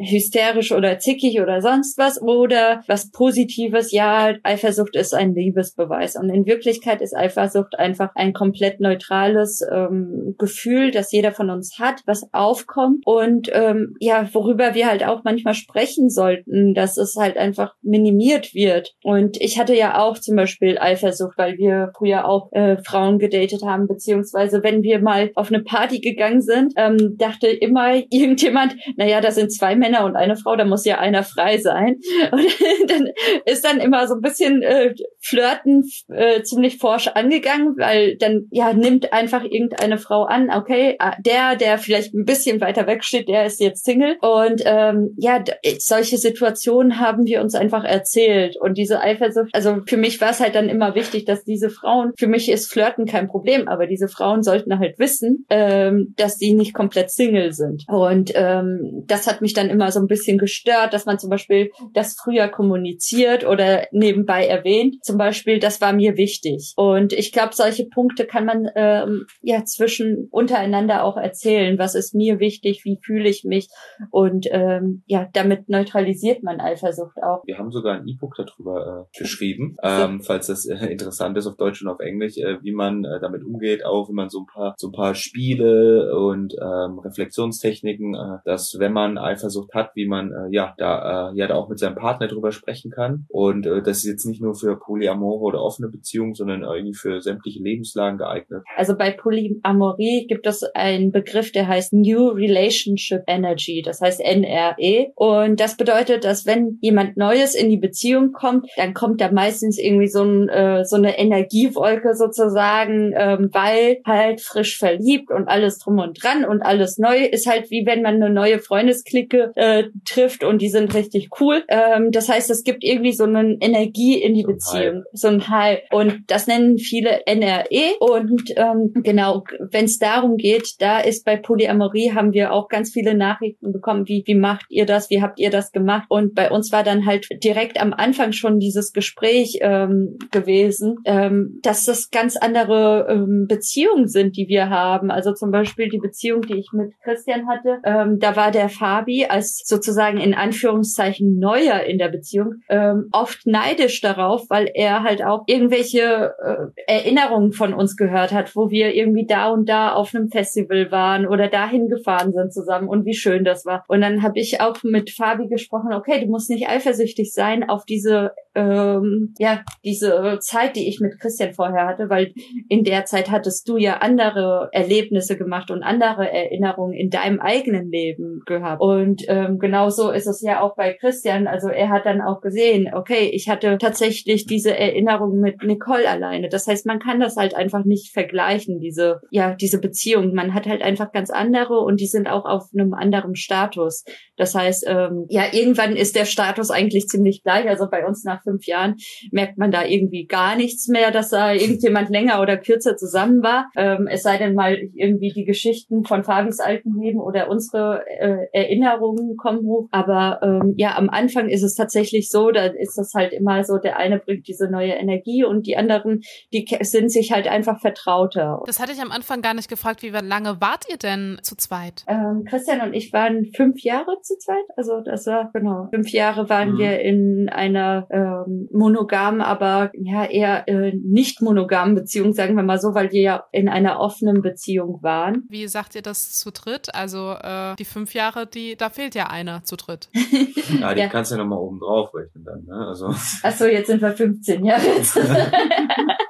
[SPEAKER 4] hysterisch oder zickig oder sonst was oder was Positives, ja, Eifersucht ist ein Liebesbeweis. Und in Wirklichkeit ist Eifersucht einfach ein komplett neutrales ähm, Gefühl, das jeder von uns hat, was aufkommt und ähm, ja, worüber wir halt auch manchmal sprechen sollten, dass es halt einfach minimiert wird. Und ich hatte ja auch zum Beispiel Eifersucht, weil wir früher auch äh, Frauen gedatet haben, beziehungsweise wenn wir mal auf eine Party gegangen sind, ähm, dachte immer irgendjemand, naja, da sind zwei Männer und eine Frau, da muss ja einer frei sein. Und dann ist dann immer so ein bisschen äh, Flirten äh, ziemlich forsch angegangen, weil dann ja nimmt einfach irgendeine Frau an, okay, ah, der, der vielleicht ein bisschen weiter weg steht, der ist jetzt Single. Und ähm, ja, solche Situationen haben wir uns einfach erzählt. Und diese Eifersucht, also für mich war es halt dann immer wichtig, dass diese Frauen, für mich ist Flirten kein Problem, aber diese Frauen sollten halt wissen, ähm, dass sie nicht komplett Single sind. Und ähm, das hat mich dann immer so ein bisschen gestört, dass man zum Beispiel das früher kommuniziert oder nebenbei erwähnt. Zum Beispiel, das war mir wichtig. Und ich glaube, solche Punkte kann man ähm, ja zwischen untereinander auch erzählen. Was ist mir wichtig? Wie fühle ich mich? Und ähm, ja, damit neutralisiert man Eifersucht auch.
[SPEAKER 7] Wir haben sogar ein E-Book darüber äh, geschrieben, ähm, falls das äh, interessant ist auf Deutsch und auf Englisch, äh, wie man äh, damit umgeht, auch wie man so ein paar so ein paar Spiele und ähm, Reflexionstechniken, äh, dass wenn man Eifersucht Eifersucht hat, wie man äh, ja da äh, ja da auch mit seinem Partner drüber sprechen kann. Und äh, das ist jetzt nicht nur für Polyamore oder offene Beziehungen, sondern irgendwie für sämtliche Lebenslagen geeignet.
[SPEAKER 4] Also bei Polyamorie gibt es einen Begriff, der heißt New Relationship Energy, das heißt NRE. Und das bedeutet, dass wenn jemand Neues in die Beziehung kommt, dann kommt da meistens irgendwie so, ein, äh, so eine Energiewolke sozusagen, ähm, weil halt frisch verliebt und alles drum und dran und alles neu ist halt wie wenn man eine neue Freundesklicke äh, trifft und die sind richtig cool. Ähm, das heißt, es gibt irgendwie so eine Energie in die so Beziehung, Hype. so ein Hype. Und das nennen viele NRE. Und ähm, genau, wenn es darum geht, da ist bei Polyamorie haben wir auch ganz viele Nachrichten bekommen, wie wie macht ihr das, wie habt ihr das gemacht? Und bei uns war dann halt direkt am Anfang schon dieses Gespräch ähm, gewesen, ähm, dass das ganz andere ähm, Beziehungen sind, die wir haben. Also zum Beispiel die Beziehung, die ich mit Christian hatte, ähm, da war der Fabi als sozusagen in Anführungszeichen Neuer in der Beziehung ähm, oft neidisch darauf, weil er halt auch irgendwelche äh, Erinnerungen von uns gehört hat, wo wir irgendwie da und da auf einem Festival waren oder dahin gefahren sind zusammen und wie schön das war. Und dann habe ich auch mit Fabi gesprochen, okay, du musst nicht eifersüchtig sein auf diese ähm, ja diese Zeit, die ich mit Christian vorher hatte, weil in der Zeit hattest du ja andere Erlebnisse gemacht und andere Erinnerungen in deinem eigenen Leben gehabt. Und ähm, genauso ist es ja auch bei Christian. Also er hat dann auch gesehen, okay, ich hatte tatsächlich diese Erinnerung mit Nicole alleine. Das heißt, man kann das halt einfach nicht vergleichen, diese, ja, diese Beziehung. Man hat halt einfach ganz andere und die sind auch auf einem anderen Status. Das heißt, ähm, ja, irgendwann ist der Status eigentlich ziemlich gleich. Also bei uns nach fünf Jahren merkt man da irgendwie gar nichts mehr, dass da irgendjemand länger oder kürzer zusammen war. Ähm, es sei denn mal irgendwie die Geschichten von Fabis alten Leben oder unsere äh, Erinnerungen kommen hoch. Aber ähm, ja, am Anfang ist es tatsächlich so, da ist das halt immer so, der eine bringt diese neue Energie und die anderen, die sind sich halt einfach vertrauter.
[SPEAKER 3] Das hatte ich am Anfang gar nicht gefragt, wie lange wart ihr denn zu zweit?
[SPEAKER 4] Ähm, Christian und ich waren fünf Jahre zu zweit. Also das war, genau, fünf Jahre waren mhm. wir in einer ähm, monogamen, aber ja eher äh, nicht monogamen Beziehung, sagen wir mal so, weil wir ja in einer offenen Beziehung waren.
[SPEAKER 3] Wie sagt ihr das zu dritt? Also äh, die fünf Jahre, die da fehlt ja einer zu dritt.
[SPEAKER 7] ja, die ja. kannst du ja nochmal oben drauf rechnen dann. Ne? Also.
[SPEAKER 4] Achso, jetzt sind wir 15 Jahre.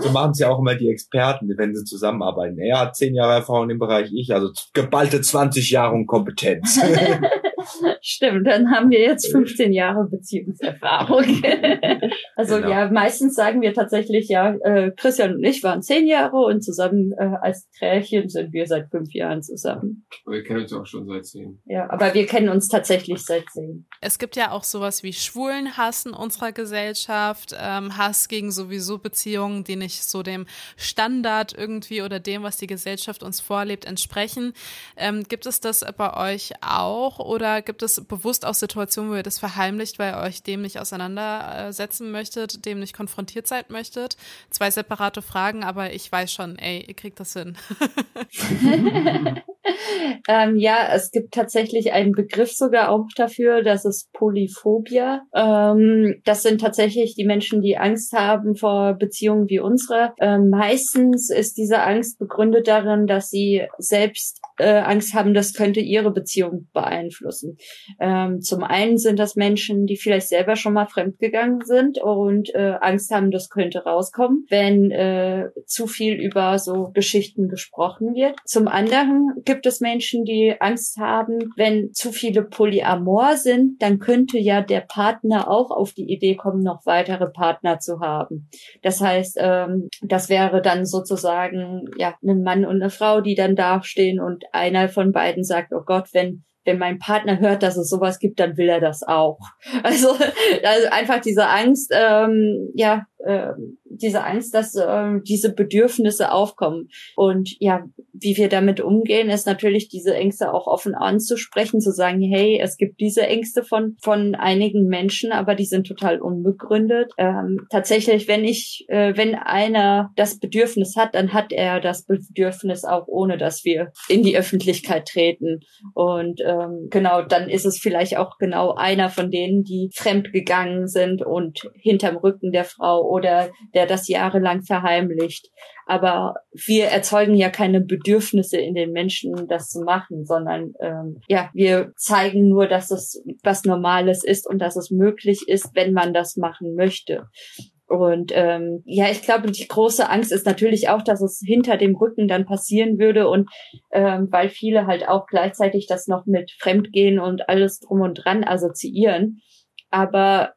[SPEAKER 7] so machen es ja auch immer die Experten, wenn sie zusammenarbeiten. Er hat zehn Jahre Erfahrung im Bereich, ich, also geballte 20 Jahre und Kompetenz.
[SPEAKER 4] Stimmt, dann haben wir jetzt 15 Jahre Beziehungserfahrung. also genau. ja, meistens sagen wir tatsächlich, ja, äh, Christian und ich waren zehn Jahre und zusammen äh, als Trärchen sind wir seit fünf Jahren zusammen.
[SPEAKER 8] Aber wir kennen uns auch schon seit zehn.
[SPEAKER 4] Ja, aber wir kennen uns tatsächlich seit zehn.
[SPEAKER 3] Es gibt ja auch sowas wie Schwulenhass in unserer Gesellschaft, ähm, Hass gegen sowieso Beziehungen, die nicht so dem Standard irgendwie oder dem, was die Gesellschaft uns vorlebt, entsprechen. Ähm, gibt es das bei euch auch oder gibt es bewusst auch Situationen, wo ihr das verheimlicht, weil ihr euch dem nicht auseinandersetzen möchtet, dem nicht konfrontiert sein möchtet? Zwei separate Fragen, aber ich weiß schon, ey, ihr kriegt das hin.
[SPEAKER 4] ähm, ja, es gibt tatsächlich einen Begriff sogar auch dafür, das ist Polyphobia. Ähm, das sind tatsächlich die Menschen, die Angst haben vor Beziehungen wie unsere. Ähm, meistens ist diese Angst begründet darin, dass sie selbst äh, Angst haben, das könnte ihre Beziehung beeinflussen. Ähm, zum einen sind das Menschen, die vielleicht selber schon mal fremdgegangen sind und äh, Angst haben, das könnte rauskommen, wenn äh, zu viel über so Geschichten gesprochen wird. Zum anderen gibt es Menschen, die Angst haben, wenn zu viele Polyamor sind, dann könnte ja der Partner auch auf die Idee kommen, noch weitere Partner zu haben. Das heißt, ähm, das wäre dann sozusagen ja ein Mann und eine Frau, die dann dastehen und einer von beiden sagt, oh Gott, wenn wenn mein Partner hört, dass es sowas gibt, dann will er das auch. Also, also einfach diese Angst, ähm, ja, äh, diese Angst, dass äh, diese Bedürfnisse aufkommen. Und ja, wie wir damit umgehen, ist natürlich diese Ängste auch offen anzusprechen, zu sagen, hey, es gibt diese Ängste von von einigen Menschen, aber die sind total unbegründet. Ähm, tatsächlich, wenn ich, äh, wenn einer das Bedürfnis hat, dann hat er das Bedürfnis auch, ohne dass wir in die Öffentlichkeit treten. Und ähm, genau, dann ist es vielleicht auch genau einer von denen, die fremd gegangen sind und hinterm Rücken der Frau oder der das jahrelang verheimlicht. Aber wir erzeugen ja keine Bedürfnisse in den Menschen, das zu machen, sondern ähm, ja, wir zeigen nur, dass es was Normales ist und dass es möglich ist, wenn man das machen möchte. Und ähm, ja, ich glaube, die große Angst ist natürlich auch, dass es hinter dem Rücken dann passieren würde und ähm, weil viele halt auch gleichzeitig das noch mit Fremdgehen und alles drum und dran assoziieren. Aber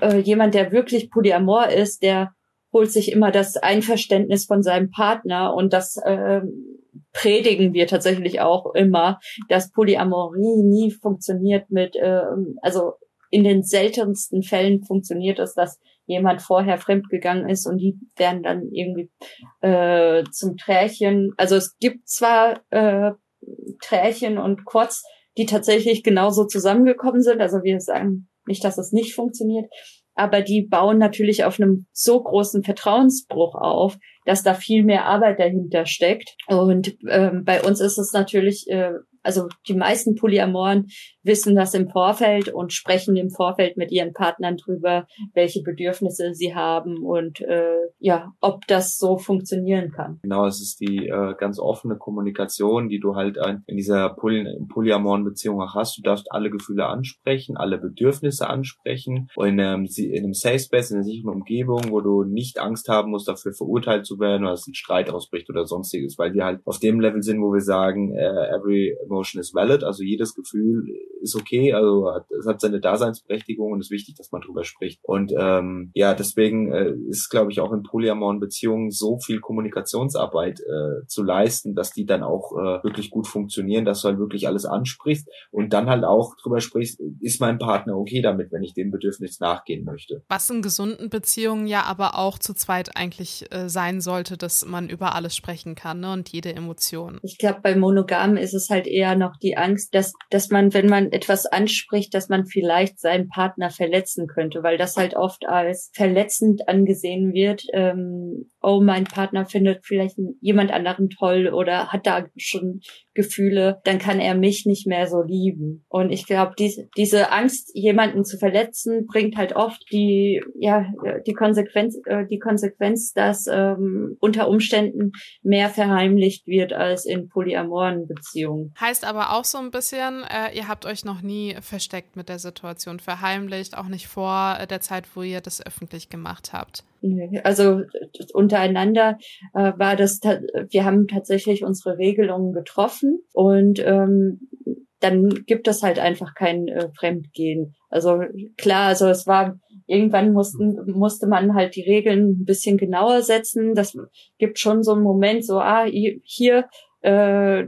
[SPEAKER 4] äh, jemand, der wirklich Polyamor ist, der holt sich immer das Einverständnis von seinem Partner und das äh, predigen wir tatsächlich auch immer, dass Polyamorie nie funktioniert mit, äh, also in den seltensten Fällen funktioniert es, dass jemand vorher fremdgegangen ist und die werden dann irgendwie äh, zum Trärchen. Also es gibt zwar äh, Trärchen und Quads, die tatsächlich genauso zusammengekommen sind. Also wir sagen nicht, dass es nicht funktioniert, aber die bauen natürlich auf einem so großen Vertrauensbruch auf, dass da viel mehr Arbeit dahinter steckt. Und ähm, bei uns ist es natürlich, äh, also die meisten Polyamoren wissen das im Vorfeld und sprechen im Vorfeld mit ihren Partnern drüber, welche Bedürfnisse sie haben und äh, ja, ob das so funktionieren kann.
[SPEAKER 7] Genau, es ist die äh, ganz offene Kommunikation, die du halt in dieser Poly polyamoren Beziehung auch hast. Du darfst alle Gefühle ansprechen, alle Bedürfnisse ansprechen und in einem, in einem Safe Space, in einer sicheren Umgebung, wo du nicht Angst haben musst, dafür verurteilt zu werden oder dass ein Streit ausbricht oder sonstiges, weil wir halt auf dem Level sind, wo wir sagen, uh, every emotion is valid, also jedes Gefühl ist okay, also es hat seine Daseinsberechtigung und es ist wichtig, dass man drüber spricht. Und ähm, ja, deswegen äh, ist, glaube ich, auch in polyamoren Beziehungen so viel Kommunikationsarbeit äh, zu leisten, dass die dann auch äh, wirklich gut funktionieren, dass du halt wirklich alles ansprichst und dann halt auch drüber sprichst, ist mein Partner okay damit, wenn ich dem Bedürfnis nachgehen möchte.
[SPEAKER 3] Was in gesunden Beziehungen ja aber auch zu zweit eigentlich äh, sein sollte, dass man über alles sprechen kann ne? und jede Emotion.
[SPEAKER 4] Ich glaube, bei Monogamen ist es halt eher noch die Angst, dass, dass man, wenn man etwas anspricht, dass man vielleicht seinen Partner verletzen könnte, weil das halt oft als verletzend angesehen wird. Ähm, oh, mein Partner findet vielleicht jemand anderen toll oder hat da schon Gefühle, dann kann er mich nicht mehr so lieben. Und ich glaube, die, diese Angst, jemanden zu verletzen, bringt halt oft die, ja, die Konsequenz, äh, die Konsequenz, dass ähm, unter Umständen mehr verheimlicht wird als in polyamoren Beziehungen.
[SPEAKER 3] Heißt aber auch so ein bisschen, äh, ihr habt euch noch nie versteckt mit der Situation, verheimlicht, auch nicht vor der Zeit, wo ihr das öffentlich gemacht habt.
[SPEAKER 4] Also untereinander äh, war das, wir haben tatsächlich unsere Regelungen getroffen und ähm, dann gibt es halt einfach kein äh, Fremdgehen. Also klar, also es war irgendwann mussten musste man halt die Regeln ein bisschen genauer setzen. Das gibt schon so einen Moment, so ah hier äh,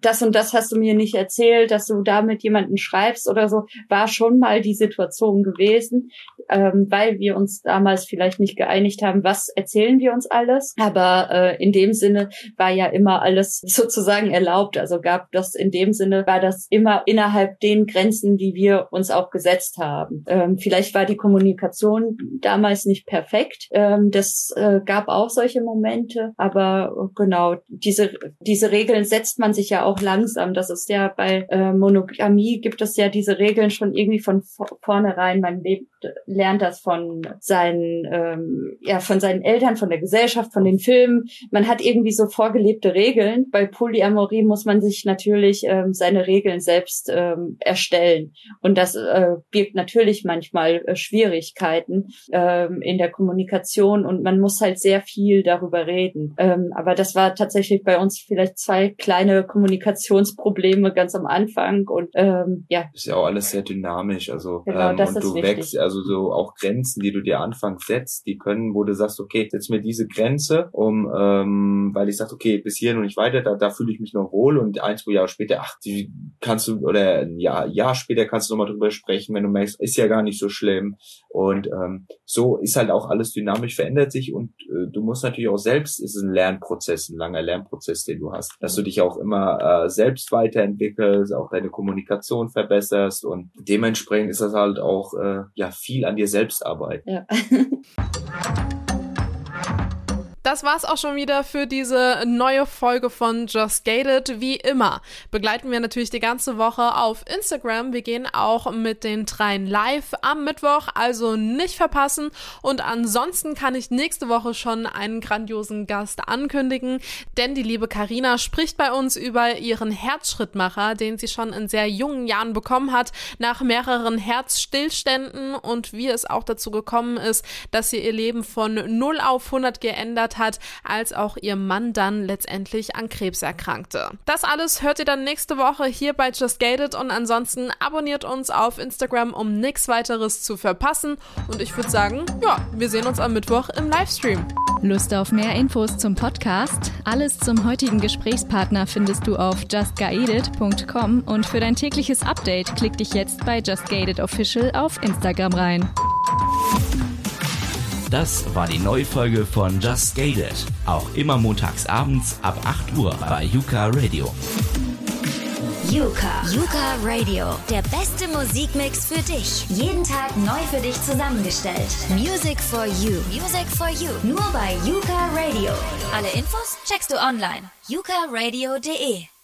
[SPEAKER 4] das und das hast du mir nicht erzählt, dass du da mit jemandem schreibst oder so, war schon mal die Situation gewesen, ähm, weil wir uns damals vielleicht nicht geeinigt haben, was erzählen wir uns alles. Aber äh, in dem Sinne war ja immer alles sozusagen erlaubt. Also gab das in dem Sinne, war das immer innerhalb den Grenzen, die wir uns auch gesetzt haben. Ähm, vielleicht war die Kommunikation damals nicht perfekt. Ähm, das äh, gab auch solche Momente, aber genau, diese, diese diese Regeln setzt man sich ja auch langsam. Das ist ja bei äh, Monogamie gibt es ja diese Regeln schon irgendwie von vornherein. Man lebt, lernt das von seinen, ähm, ja, von seinen Eltern, von der Gesellschaft, von den Filmen. Man hat irgendwie so vorgelebte Regeln. Bei Polyamorie muss man sich natürlich ähm, seine Regeln selbst ähm, erstellen. Und das äh, birgt natürlich manchmal äh, Schwierigkeiten ähm, in der Kommunikation und man muss halt sehr viel darüber reden. Ähm, aber das war tatsächlich bei uns vielleicht vielleicht zwei kleine Kommunikationsprobleme ganz am Anfang und ähm, ja.
[SPEAKER 7] Ist ja auch alles sehr dynamisch, also genau, ähm, und du wichtig. wächst, also so auch Grenzen, die du dir anfangs setzt, die können, wo du sagst, okay, setz mir diese Grenze, um, ähm, weil ich sag, okay, bis hierhin und nicht weiter, da, da fühle ich mich noch wohl und ein, zwei Jahre später, ach, die kannst du, oder ein Jahr, Jahr später kannst du nochmal drüber sprechen, wenn du merkst, ist ja gar nicht so schlimm und ähm, so ist halt auch alles dynamisch, verändert sich und äh, du musst natürlich auch selbst, ist ein Lernprozess, ein langer Lernprozess, den du hast hast, dass du dich auch immer äh, selbst weiterentwickelst, auch deine Kommunikation verbesserst und dementsprechend ist das halt auch äh, ja viel an dir selbst arbeiten. Ja.
[SPEAKER 3] Das war's auch schon wieder für diese neue Folge von Just Gated. Wie immer begleiten wir natürlich die ganze Woche auf Instagram. Wir gehen auch mit den dreien live am Mittwoch, also nicht verpassen. Und ansonsten kann ich nächste Woche schon einen grandiosen Gast ankündigen, denn die liebe Karina spricht bei uns über ihren Herzschrittmacher, den sie schon in sehr jungen Jahren bekommen hat, nach mehreren Herzstillständen und wie es auch dazu gekommen ist, dass sie ihr Leben von 0 auf 100 geändert hat, als auch ihr Mann dann letztendlich an Krebs erkrankte. Das alles hört ihr dann nächste Woche hier bei Just Gated und ansonsten abonniert uns auf Instagram, um nichts weiteres zu verpassen. Und ich würde sagen, ja, wir sehen uns am Mittwoch im Livestream.
[SPEAKER 2] Lust auf mehr Infos zum Podcast? Alles zum heutigen Gesprächspartner findest du auf justgated.com und für dein tägliches Update klick dich jetzt bei Just Gated Official auf Instagram rein.
[SPEAKER 9] Das war die neue Folge von Just Gated. Auch immer montags abends ab 8 Uhr bei Yuka Radio.
[SPEAKER 5] Yuka. Yuka Radio. Der beste Musikmix für dich. Jeden Tag neu für dich zusammengestellt. Music for you. Music for you. Nur bei Yuka Radio. Alle Infos checkst du online. yukaradio.de